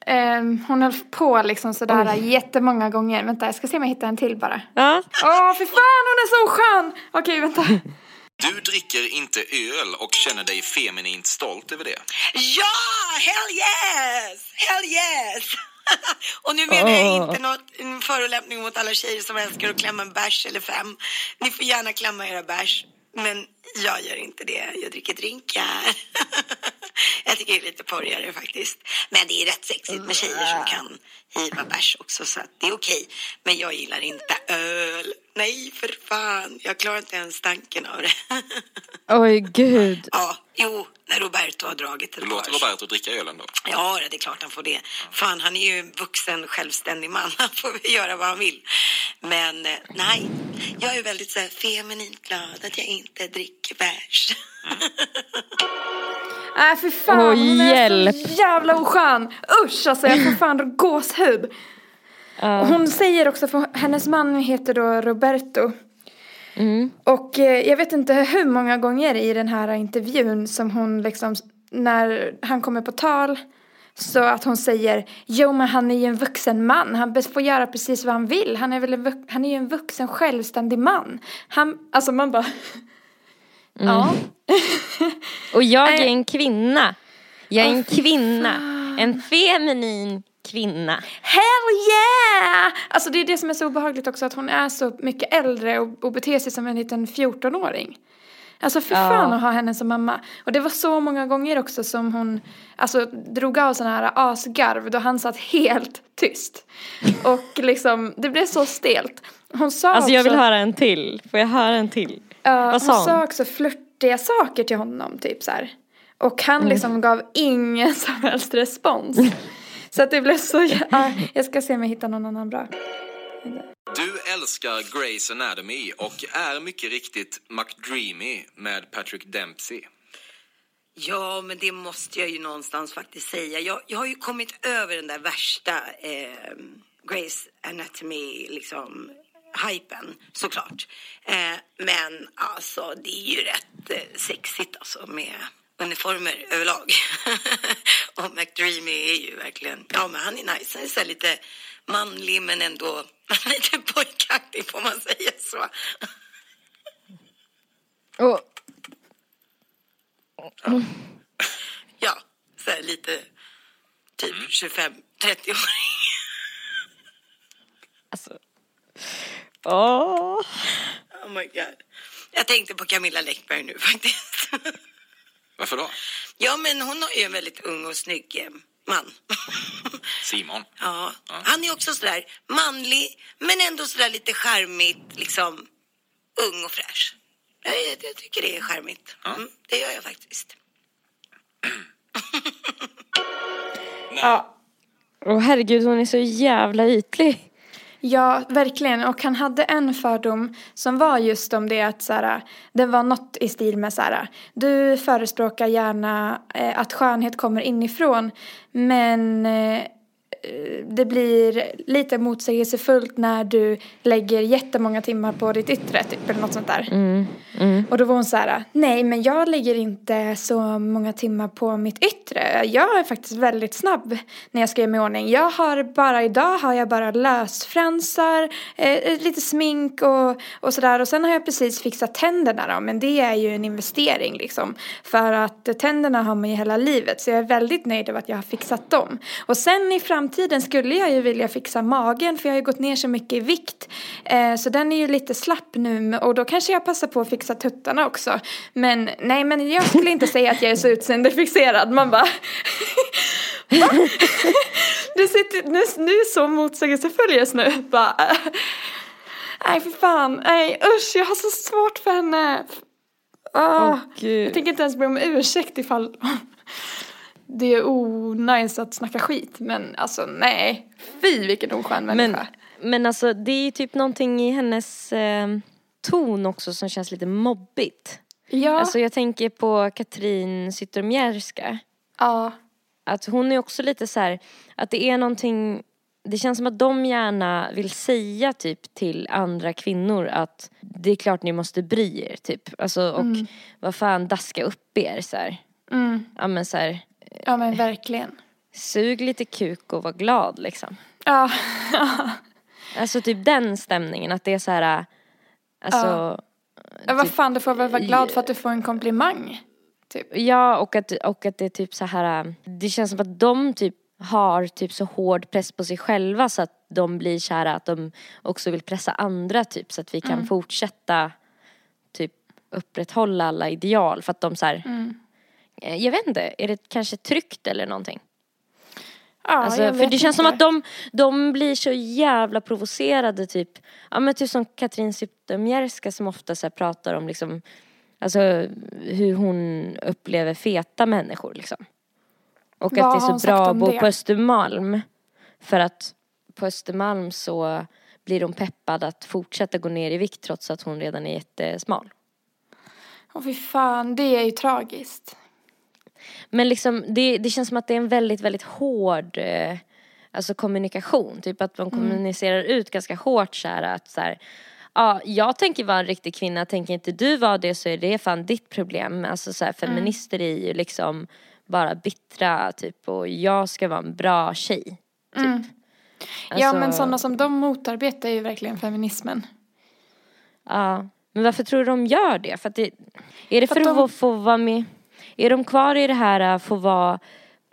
Ehm, hon höll på liksom sådär jättemånga gånger. Vänta, jag ska se om jag hittar en till bara. Ja. Åh, fy fan hon är så skön! Okej, vänta. Du dricker inte öl och känner dig feminint stolt över det. Ja, hell yes! Hell yes! Och nu menar jag inte något, en förolämpning mot alla tjejer som älskar att klämma en bärs eller fem. Ni får gärna klämma era bärs. Men jag gör inte det. Jag dricker drinkar. jag tycker det är lite porrigare faktiskt. Men det är rätt sexigt med tjejer som kan hiva bärs också. Så att det är okej. Men jag gillar inte. öl. Nej, för fan. Jag klarar inte ens tanken av det. Oj gud. ja, jo, när Roberto har dragit ett Du låter. Roberto dricka ölen då. Ja, det är klart han får det. Fan, han är ju en vuxen, självständig man. Han får väl göra vad han vill. Men eh, nej, jag är väldigt så här feminint glad att jag inte dricker bärs. Nej äh, för fan, Åh, hon är hjälp. så jävla oskön. Usch alltså jag får fan gåshud. Och Hon säger också, för hennes man heter då Roberto. Mm. Och eh, jag vet inte hur många gånger i den här intervjun som hon liksom, när han kommer på tal, så att hon säger, jo men han är ju en vuxen man, han får göra precis vad han vill, han är väl han är ju en vuxen självständig man. Han, alltså man bara, ja. Och jag är en kvinna. Jag är en kvinna. fan. En feminin kvinna. Hell yeah! Alltså det är det som är så obehagligt också att hon är så mycket äldre och, och beter sig som en liten 14-åring. Alltså för Ja. fan att ha henne som mamma. Och det var så många gånger också som hon alltså drog av sådana här asgarv då han satt helt tyst. Och liksom det blev så stelt. Hon sa Alltså jag också, vill höra en till. Får jag höra en till? Vad hon sa hon? sa också flörtiga saker till honom typ så här. Och han Mm. liksom gav ingen som helst respons. Så att det blev så, ja, jag ska se om jag hittar någon annan bra. Du älskar Grey's Anatomy och är mycket riktigt McDreamy med Patrick Dempsey. Ja, men det måste jag ju någonstans faktiskt säga. Jag, jag har ju kommit över den där värsta eh, Grace Anatomy, liksom, hypen, såklart. Eh, men alltså, det är ju rätt eh, sexigt alltså med uniformer överlag. Och McDreamy är ju verkligen, ja men han är nice. Han är så lite manlig men ändå lite pojkaktig får man säga så. Och, Ja, så här lite typ 25-30 år. alltså. Åh. Oh my god. Jag tänkte på Camilla Läckberg nu faktiskt. Varför då? Ja, men hon har ju en väldigt ung och snygg eh, man. Simon. Ja, han är också sådär manlig, men ändå sådär lite charmigt, liksom ung och fräsch. Jag, jag, jag tycker det är charmigt. Mm, det gör jag faktiskt. Ja, Åh herregud hon är så jävla ytlig. Ja, verkligen. Och han hade en fördom som var just om det att så här, det var något i stil med så här, du förespråkar gärna eh, att skönhet kommer inifrån men eh, det blir lite motsägelsefullt när du lägger jättemånga timmar på ditt yttre, typ, eller något sånt där. Och då var hon så här, nej men jag lägger inte så många timmar på mitt yttre. Jag är faktiskt väldigt snabb när jag ska göra mig i ordning. Jag har bara, idag har jag bara lösfransar, eh, lite smink och, och sådär. Och sen har jag precis fixat tänderna då, men det är ju en investering liksom. För att eh, tänderna har man ju hela livet, så jag är väldigt nöjd över att jag har fixat dem. Och sen i framtiden skulle jag ju vilja fixa magen, för jag har ju gått ner så mycket i vikt. Eh, så den är ju lite slapp nu, och då kanske jag passar på att fixa tuttarna också. Men nej, men jag skulle inte säga att jag är så utseendefixerad. Man bara... Va? Du sitter, nu, nu är så motsägelsefull just nu. Bara, äh. nej, för fan. Nej, usch, jag har så svårt för henne. Åh, gud. jag tänker inte ens be om ursäkt ifall det är onajs att snacka skit. Men alltså nej, fy vilken oskön Men, människa. men alltså det är typ någonting i hennes eh, ton också som känns lite mobbigt. ja, Alltså jag tänker på Katrin Zytomierska. ja, Att hon är också lite så här, att det är någonting, det känns som att de gärna vill säga typ till andra kvinnor att det är klart ni måste bry er typ. Alltså och vad fan daska upp er så här. mm, Ja men så här, ja men verkligen. sug lite kuk och var glad liksom. Ja, Alltså typ den stämningen att det är så här, alltså ja vad fan du får väl vara glad för att du får en komplimang. Typ. Ja, och att, och att det är typ så här, det känns som att de typ har typ så hård press på sig själva så att de blir så här att de också vill pressa andra typ så att vi kan fortsätta typ upprätthålla alla ideal för att de så här, eh, jag vet inte, är det kanske tryggt eller någonting? Ja, Alltså, jag för vet det känns som inte. att de, de blir så jävla provocerade typ. Ja men typ som Katrin Zytomierska som ofta så pratar om liksom Alltså hur hon upplever feta människor liksom. Och Vad att det är så bra att bo det? på Östermalm. För att på Östermalm så blir hon peppad att fortsätta gå ner i vikt trots att hon redan är jättesmal. Åh fy fan, det är ju tragiskt. Men liksom det, det känns som att det är en väldigt, väldigt hård eh, alltså kommunikation. Typ att Mm. de kommunicerar ut ganska hårt så här att så här, ja, jag tänker vara en riktig kvinna, tänker inte du vara det så är det fan ditt problem. Alltså så här, Mm. feminister är ju liksom bara bittra typ och jag ska vara en bra tjej. Typ. Mm. ja Alltså, men sådana som de motarbetar ju verkligen feminismen. Ja, men varför tror du de gör det? För att det, är det För för, att att, de- få vara med? Är de kvar i det här att få vara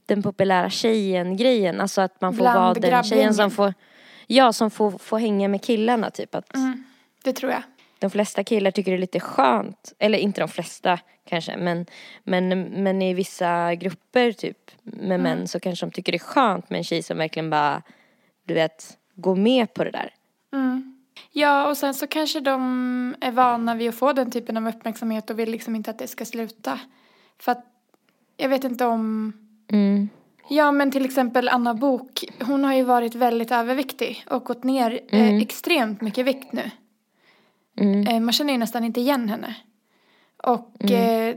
den populära tjejen-grejen? Alltså att man får Bland vara den grabbgängen. tjejen som får, ja som får, får hänga med killarna typ. Att Mm. Det tror jag. de flesta killar tycker det är lite skönt, eller inte de flesta kanske, men, men, men i vissa grupper typ med män så kanske de tycker det är skönt med en tjej som verkligen bara, du vet, går med på det där. Mm. Ja, och sen så kanske de är vana vid att få den typen av uppmärksamhet och vill liksom inte att det ska sluta. För att jag vet inte om... Mm. Ja, men till exempel Anna Bok, hon har ju varit väldigt överviktig och gått ner eh, extremt mycket vikt nu. Mm. Eh, man känner ju nästan inte igen henne. Och eh,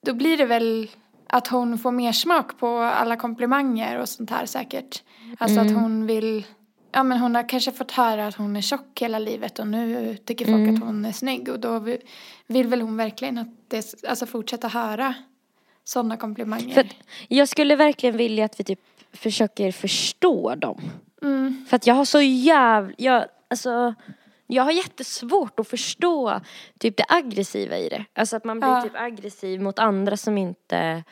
då blir det väl att hon får mer smak på alla komplimanger och sånt här säkert. Alltså att hon vill, ja men hon har kanske fått höra att hon är tjock hela livet och nu tycker folk att hon är snygg och då vill väl hon verkligen att det, alltså fortsätta höra sådana komplimanger. För jag skulle verkligen vilja att vi typ försöker förstå dem. Mm. För att jag har så jävla, jag, alltså, jag har jättesvårt att förstå typ det aggressiva i det. Alltså att man blir Ja. typ aggressiv mot andra som inte,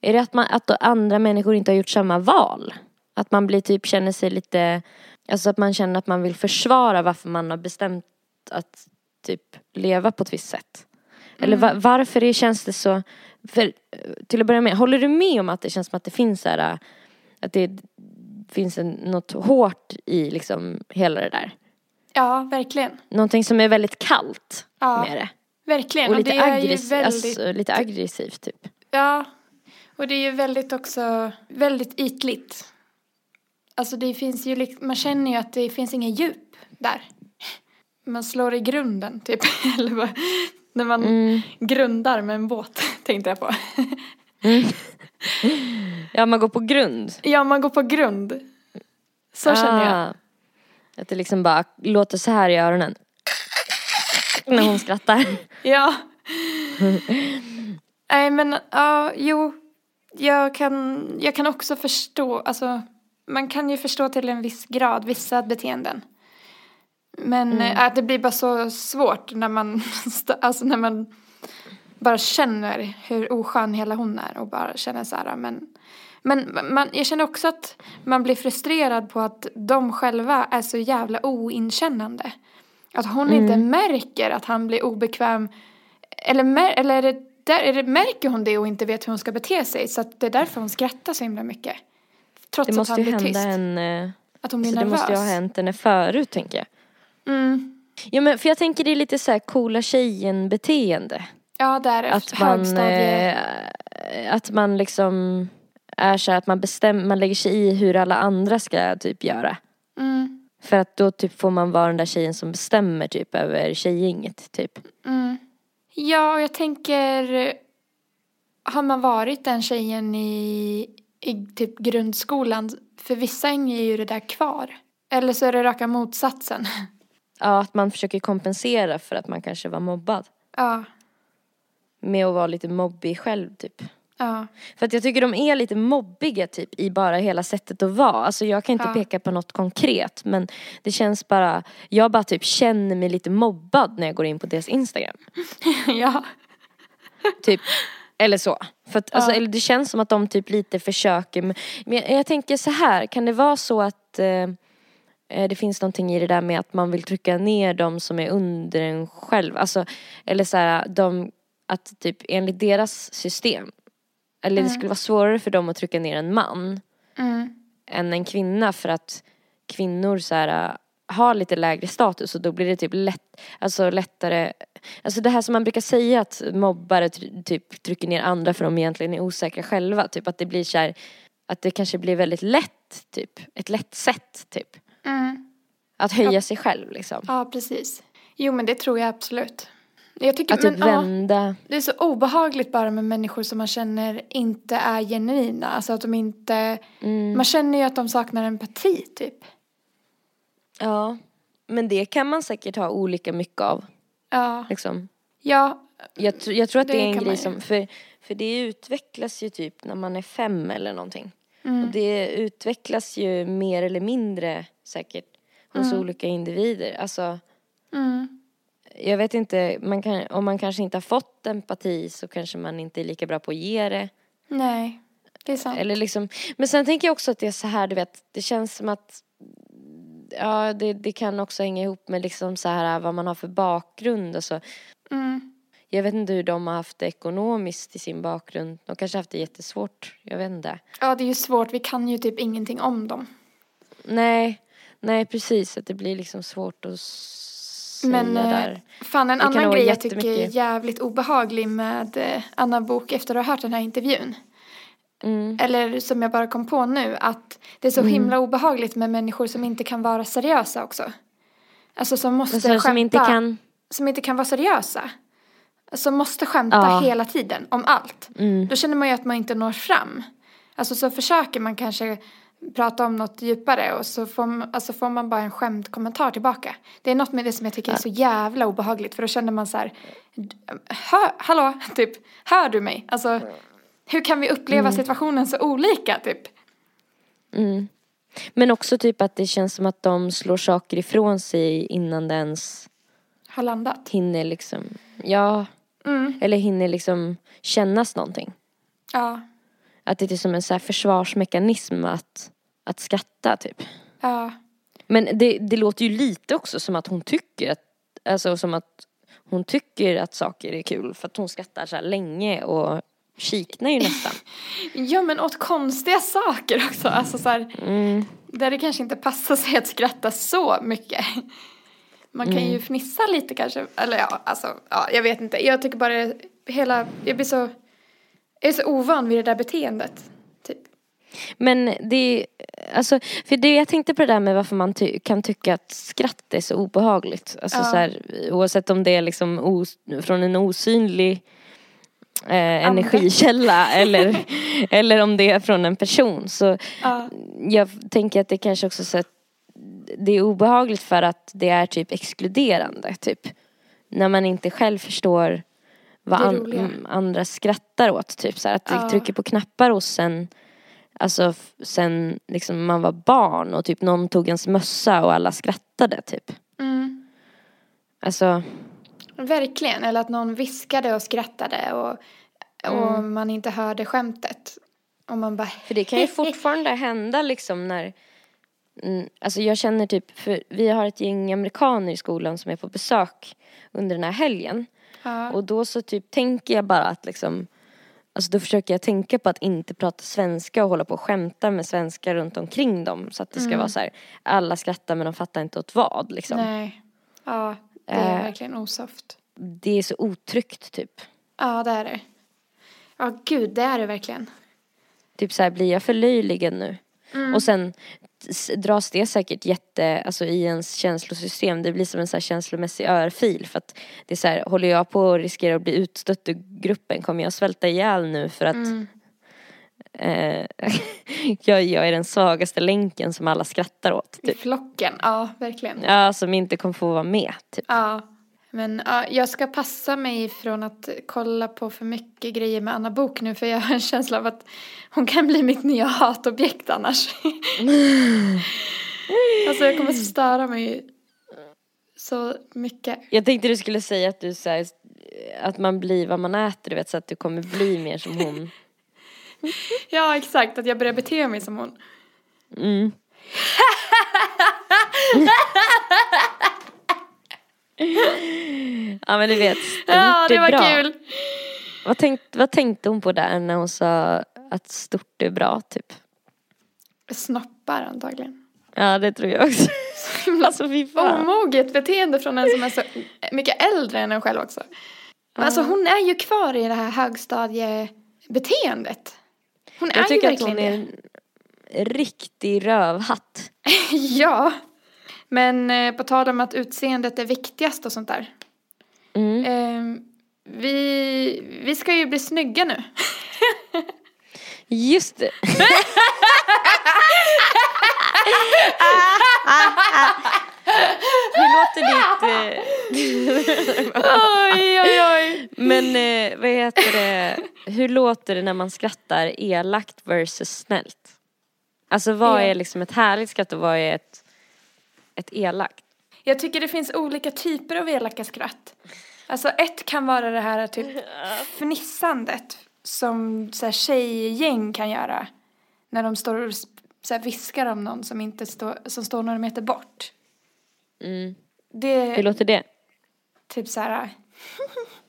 är det att, man, att andra människor inte har gjort samma val? Att man blir typ, känner sig lite, alltså att man känner att man vill försvara varför man har bestämt att typ leva på ett visst sätt. Eller va, varför det känns det så, för eh, till att börja med, håller du med om att det känns som att det finns så här, att det finns en, något hårt i liksom hela det där? Ja, verkligen. Någonting som är väldigt kallt Ja, med det. verkligen. Och lite, det är ju aggressiv, väldigt, alltså, lite aggressivt typ. Ja, och det är ju väldigt också, väldigt ytligt. Alltså det finns ju, man känner ju att det finns ingen djup där. Man slår i grunden typ, eller vad, när man Mm. grundar med en båt, tänkte jag på. Ja, man går på grund. Ja, man går på grund. Så känner jag. Ah. Att det liksom bara låter så här i öronen. När hon skrattar. Ja. Nej men, ja, jo. Jag kan, jag kan också förstå, alltså man kan ju förstå till en viss grad vissa beteenden. Men eh, att det blir bara så svårt när man, alltså när man bara känner hur oskön hela hon är och bara känner så här, men men man, jag känner också att man blir frustrerad på att de själva är så jävla oinkännande. Att hon inte märker att han blir obekväm. Eller, eller är det där, är det, märker hon det och inte vet hur hon ska bete sig? Så att det är därför hon skrattar så himla mycket. Trots Det att han blir hända tyst. henne. Att hon blir Så det nervös. måste ju ha hänt henne förut tänker jag. Mm. Ja men för jag tänker det är lite så här coola tjejen beteende. Ja, där Att man, eh, att man liksom är så här att man bestämmer, man lägger sig i hur alla andra ska typ göra. Mm. För att då typ får man vara den där tjejen som bestämmer typ över tjejgänget typ. Mm. Ja, och jag tänker... Har man varit den tjejen i, i typ grundskolan, för vissa hänger ju det där kvar. Eller så är det raka motsatsen. Ja, att man försöker kompensera för att man kanske var mobbad. Ja, Med att vara lite mobbig själv typ. ja. För att jag tycker de är lite mobbiga typ i bara hela sättet att vara. Alltså jag kan inte Ja. peka på något konkret men det känns bara, jag bara typ känner mig lite mobbad när jag går in på deras Instagram. ja. Typ. Eller så. För att, alltså, Ja. eller det känns som att de typ lite försöker. Men jag, jag tänker så här, kan det vara så att eh, det finns någonting i det där med att man vill trycka ner de som är under en själv. Alltså, eller så här, de, att typ enligt deras system. Eller det skulle vara svårare för dem att trycka ner en man. Mm. än en kvinna för att kvinnor så här har lite lägre status och då blir det typ lätt, alltså lättare Alltså det här som man brukar säga att mobbare typ trycker ner andra för de egentligen är osäkra själva. Typ att det blir så här, att det kanske blir väldigt lätt typ. Ett lätt sätt typ. Mm. Att höja sig själv liksom. Ja, precis. Jo, men det tror jag absolut. Jag tycker, Att typ men, ja, vända. det är så obehagligt bara med människor som man känner inte är genuina. Alltså att de inte, Mm. man känner ju att de saknar empati typ. Ja. Men det kan man säkert ha olika mycket av. Ja, Liksom. ja, Jag, jag tror att det, Det är en grej som, för, för det utvecklas ju typ när man är fem eller någonting. Mm. Och det utvecklas ju mer eller mindre säkert hos olika individer. Alltså, mm. jag vet inte, man kan, om man kanske inte har fått empati så kanske man inte är lika bra på att ge det. nej, det är sant. Eller liksom, men sen tänker jag också att det är så här, du vet, det känns som att Ja, det, det kan också hänga ihop med liksom så här vad man har för bakgrund och så. Mm. Jag vet inte hur de har haft det ekonomiskt i sin bakgrund. De kanske har haft det jättesvårt. Jag vet inte. Ja, det är ju svårt. Vi kan ju typ ingenting om dem. Nej, nej precis. Att det blir liksom svårt att säga Men eh, där. fan, en Det annan grej jag tycker är jävligt obehaglig med eh, Anna Bok efter att ha hört den här intervjun. Mm. Eller som jag bara kom på nu, att det är så himla obehagligt med människor som inte kan vara seriösa också. Alltså som måste Alltså, skämta. som inte kan... som inte kan vara seriösa. Som måste skämta Ja. hela tiden om allt. Mm. Då känner man ju att man inte når fram. Alltså så försöker man kanske prata om något djupare och så får man, alltså får man bara en skämtkommentar tillbaka. Det är något med det som jag tycker är så jävla obehagligt för då känner man så här, hör, hallå, typ, hör du mig? Alltså, hur kan vi uppleva Mm. situationen så olika, typ? Mm. Men också typ att det känns som att de slår saker ifrån sig innan det ens Har landat. hinner liksom, ja, Mm, eller hinner liksom kännas någonting. ja, Att det är som en så här försvarsmekanism att, att skratta typ. ja, Men det, det låter ju lite också som att hon tycker att, alltså som att hon tycker att saker är kul för att hon skrattar så här länge och kiknar ju nästan. ja men åt konstiga saker också, alltså så här, Mm. där det kanske inte passar sig att skratta så mycket. Man kan Mm. ju fnissa lite kanske, eller ja, alltså, ja, jag vet inte. Jag tycker bara hela, jag blir så, är så ovan vid det där beteendet. Typ. Men det, alltså, för det jag tänkte på det där med varför man ty- kan tycka att skratt är så obehagligt. Alltså Ja. så här, oavsett om det är liksom från en osynlig eh, energikälla eller, eller om det är från en person. Så Ja, jag tänker att det kanske också så att det är obehagligt för att det är typ exkluderande typ. När man inte själv förstår vad an, mm, andra skrattar åt typ så här, att Ja. trycker på knappar hos en Alltså sen liksom man var barn och typ någon tog ens mössa och alla skrattade typ. mm, Alltså, verkligen. Eller att någon viskade och skrattade och, och Mm. man inte hörde skämtet. Och man bara, för det kan ju fortfarande hända liksom när mm, Alltså jag känner typ, för vi har ett gäng amerikaner i skolan som är på besök under den här helgen. Ja, Och då så typ tänker jag bara att liksom Alltså då försöker jag tänka på att inte prata svenska och hålla på och skämta med svenskar runt omkring dem. Så att det ska vara så här, alla skrattar men de fattar inte åt vad liksom. nej. Ja, det är Eh. verkligen osoft. Det är så otryggt typ. Ja, det är det. Ja, gud, det är det verkligen. Typ så här, blir jag förlöjligad nu? Och sen dras det säkert jätte, alltså i ens känslosystem, det blir som en så känslomässig örfil för att det är så här, håller jag på och riskerar att bli utstött ur gruppen, kommer jag svälta ihjäl nu för att eh, jag, jag är den svagaste länken som alla skrattar åt, typ. flocken, ja, verkligen. Ja, som inte kommer få vara med, typ. Ja, men ja, jag ska passa mig från att kolla på för mycket grejer med Anna Bok nu för jag har en känsla av att hon kan bli mitt nya hatobjekt annars. alltså jag kommer störa mig så mycket. Jag tänkte du skulle säga att du så här, att man blir vad man äter, du vet, så att du kommer bli mer som hon. Ja, exakt, att jag börjar bete mig som hon. Mm. ja men du vet, stort Ja, det är var bra. kul. Vad, tänkt, vad tänkte hon på där när hon sa att stort är bra typ? Snoppar antagligen. Ja, det tror jag också. alltså fy fan. Omoget beteende från en som är så mycket äldre än en själv också. Men alltså hon är ju kvar i det här högstadiebeteendet. Hon är Jag ju tycker att verkligen hon är det. en riktig rövhatt. Ja. Men eh, på tal om att utseendet är viktigast och sånt där. Mm. Eh, vi, vi ska ju bli snygga nu. Just det. Hur låter ditt... Eh... oj, oj, oj. Men eh, vad heter det? Hur låter det när man skrattar elakt versus snällt? Alltså vad är liksom ett härligt skratt och vad är ett, ett elakt? Jag tycker det finns olika typer av elaka skratt. Alltså ett kan vara det här typ fnissandet som så här, tjejgäng kan göra. När de står och så här, viskar om någon som, inte står, som står några meter bort. Mm. Det Hur låter det? typ så här.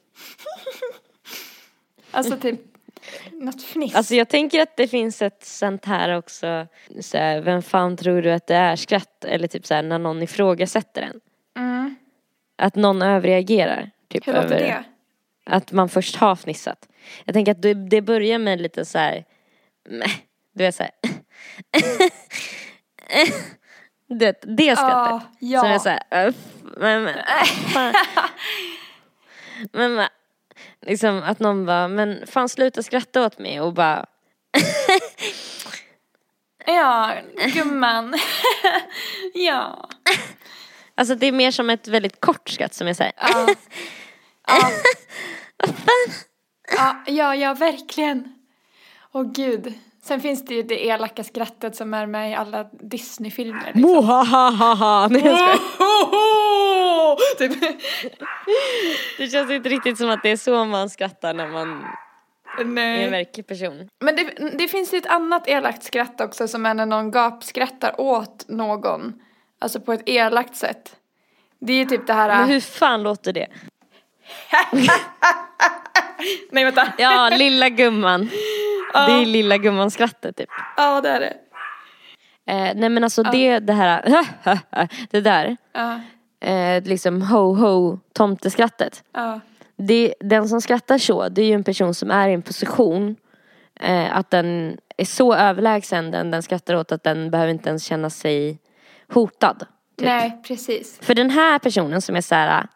alltså typ något fniss. Alltså jag tänker att det finns ett sånt här också, så här, vem fan tror du att det är skratt? Eller typ så här, när någon ifrågasätter en. mm. Att någon överreagerar. Typ, Hur låter över det? Att man först har fnissat. Jag tänker att det, det börjar med lite så här, meh, du vet så här. Du vet, det skrattet. ja. Som är så här, "Öff, men, men, fan. men, men, liksom att någon bara, men fan sluta skratta åt mig och bara, Ja, gumman. ja. alltså det är mer som ett väldigt kort skratt som så här, Ja. Ja. ja, ja, ja, verkligen. Åh gud. Sen finns det ju det elaka skrattet som är med i alla Disney-filmer. Liksom. Mohahaha. Nej jag skojar. typ. Det känns inte riktigt som att det är så man skrattar när man är en Nej. verklig person. Men det, det finns ju ett annat elakt skratt också som är när någon gapskrattar åt någon. Alltså på ett elakt sätt. Det är ju typ det här... Men hur fan låter det? Nej vänta. Ja, lilla gumman. Det är lilla gumman skrattet typ. Ja, det är det. Eh, nej men alltså det, det här, det där, eh, liksom ho ho tomteskrattet. ja. Det, den som skrattar så, det är ju en person som är i en position eh, att den är så överlägsen den den skrattar åt att den behöver inte ens känna sig hotad. Typ. Nej, precis. För den här personen som är så här,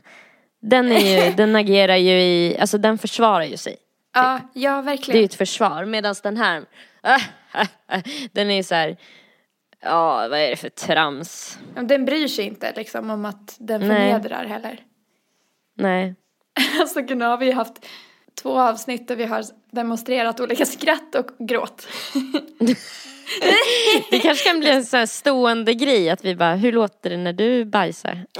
den, är ju, den agerar ju i, alltså den försvarar ju sig. Ja, ja Det är ju verkligen. ett försvar. Medan den här, den är så här, ja vad är det för trams? Den bryr sig inte liksom om att den Nej. förnedrar heller. Nej. Alltså nu har vi haft två avsnitt där vi har demonstrerat olika skratt och gråt. Det kanske kan bli en sån här stående grej att vi bara, hur låter det när du bajsar?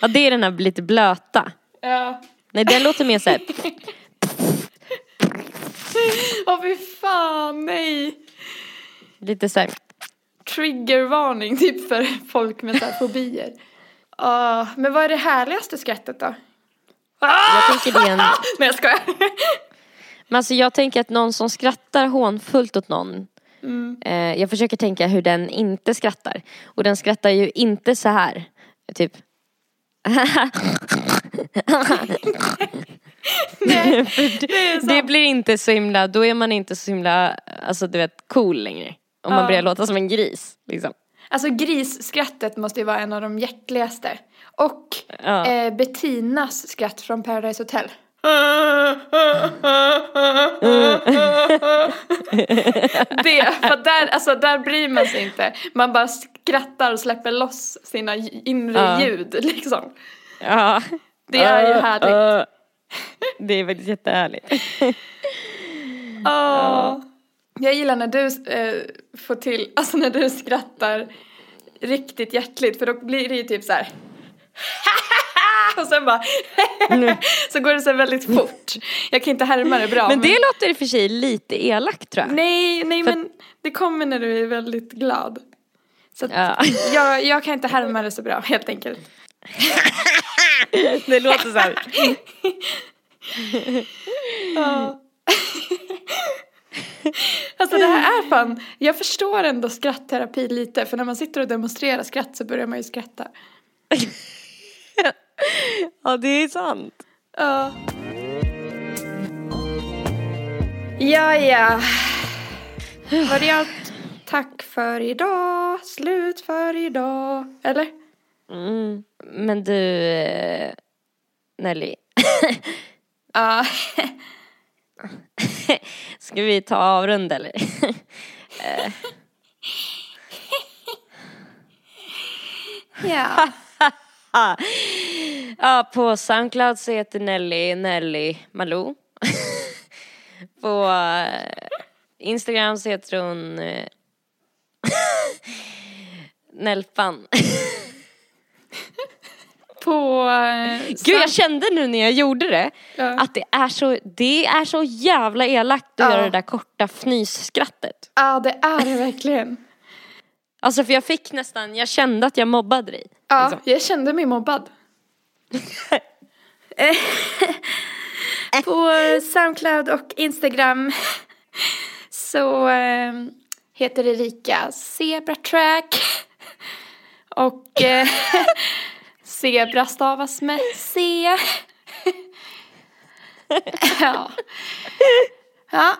ja det är den här lite blöta. Ja. Nej den låter mer så här, Åh fy fan, nej. lite så här, Triggervarning typ för folk med så här fobier. Ja, men vad är det härligaste skrattet då? jag tänker det är en, Nej jag skojar. men alltså jag tänker att någon som skrattar hånfullt åt någon Mm. eh, Jag försöker tänka hur den inte skrattar. Och den skrattar ju inte så här. Typ. Nej, det det, blir inte så himla, då är man inte så himla, alltså du vet, cool längre. Om man Ja. börjar låta som en gris. Liksom. Alltså grisskrattet måste ju vara en av de hjärtligaste. Och Ja. eh, Bettinas skratt från Paradise Hotel. Det, för där, alltså där bryr man sig inte. Man bara skrattar och släpper loss sina inre ljud liksom. Ja. Det är ju härligt. Det är faktiskt jättehärligt. Åh. Jag gillar när du eh, får till, alltså när du skrattar riktigt hjärtligt för då blir det ju typ så här. och sen bara så går det så väldigt fort. Jag kan inte härma det bra. Men det låter i och för sig lite elakt tror jag. Nej, nej För- men det kommer när du är väldigt glad. Så Ja. jag, jag kan inte härma det så bra helt enkelt. Det låter så här. Ja. Alltså det här är fan, jag förstår ändå skrattterapi lite för när man sitter och demonstrerar skratt så börjar man ju skratta. Ja, det är sant. Ja. Ja, ja. Var det allt? Tack för idag. Slut för idag. Eller? Mm. Men du, eh, Nelly. Ja. Ska vi ta avrunda eller? Ja. ja, på Soundcloud så heter Nelly Nelly Malou. på eh, Instagram så heter hon eh, Nelpan. På... eh, Gud jag kände nu när jag gjorde det Ja. att det är så, det är så jävla elakt att Ja. göra det där korta fnysskrattet. Ja, det är det verkligen. Alltså för jag fick nästan, jag kände att jag mobbade dig. Ja, Liksom. jag kände mig mobbad. På Soundcloud och Instagram så eh, heter Erika Zebratrack. Och eh, zebra stavas med C. ja. Ja.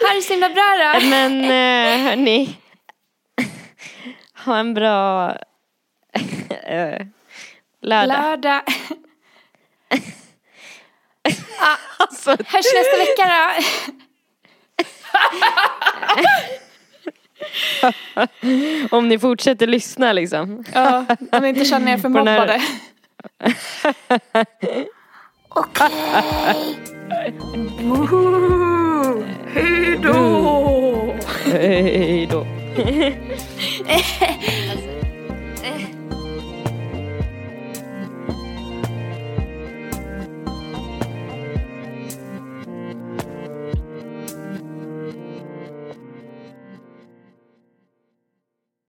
Ha det så himla bra då. Men eh, hörni, ha en bra eh, lördag. Lördag. ja, Alltså, hörs nästa vecka då. om ni fortsätter lyssna liksom. Ja, om ni inte känner er för mobbade. Okej. Hej då. Hej då.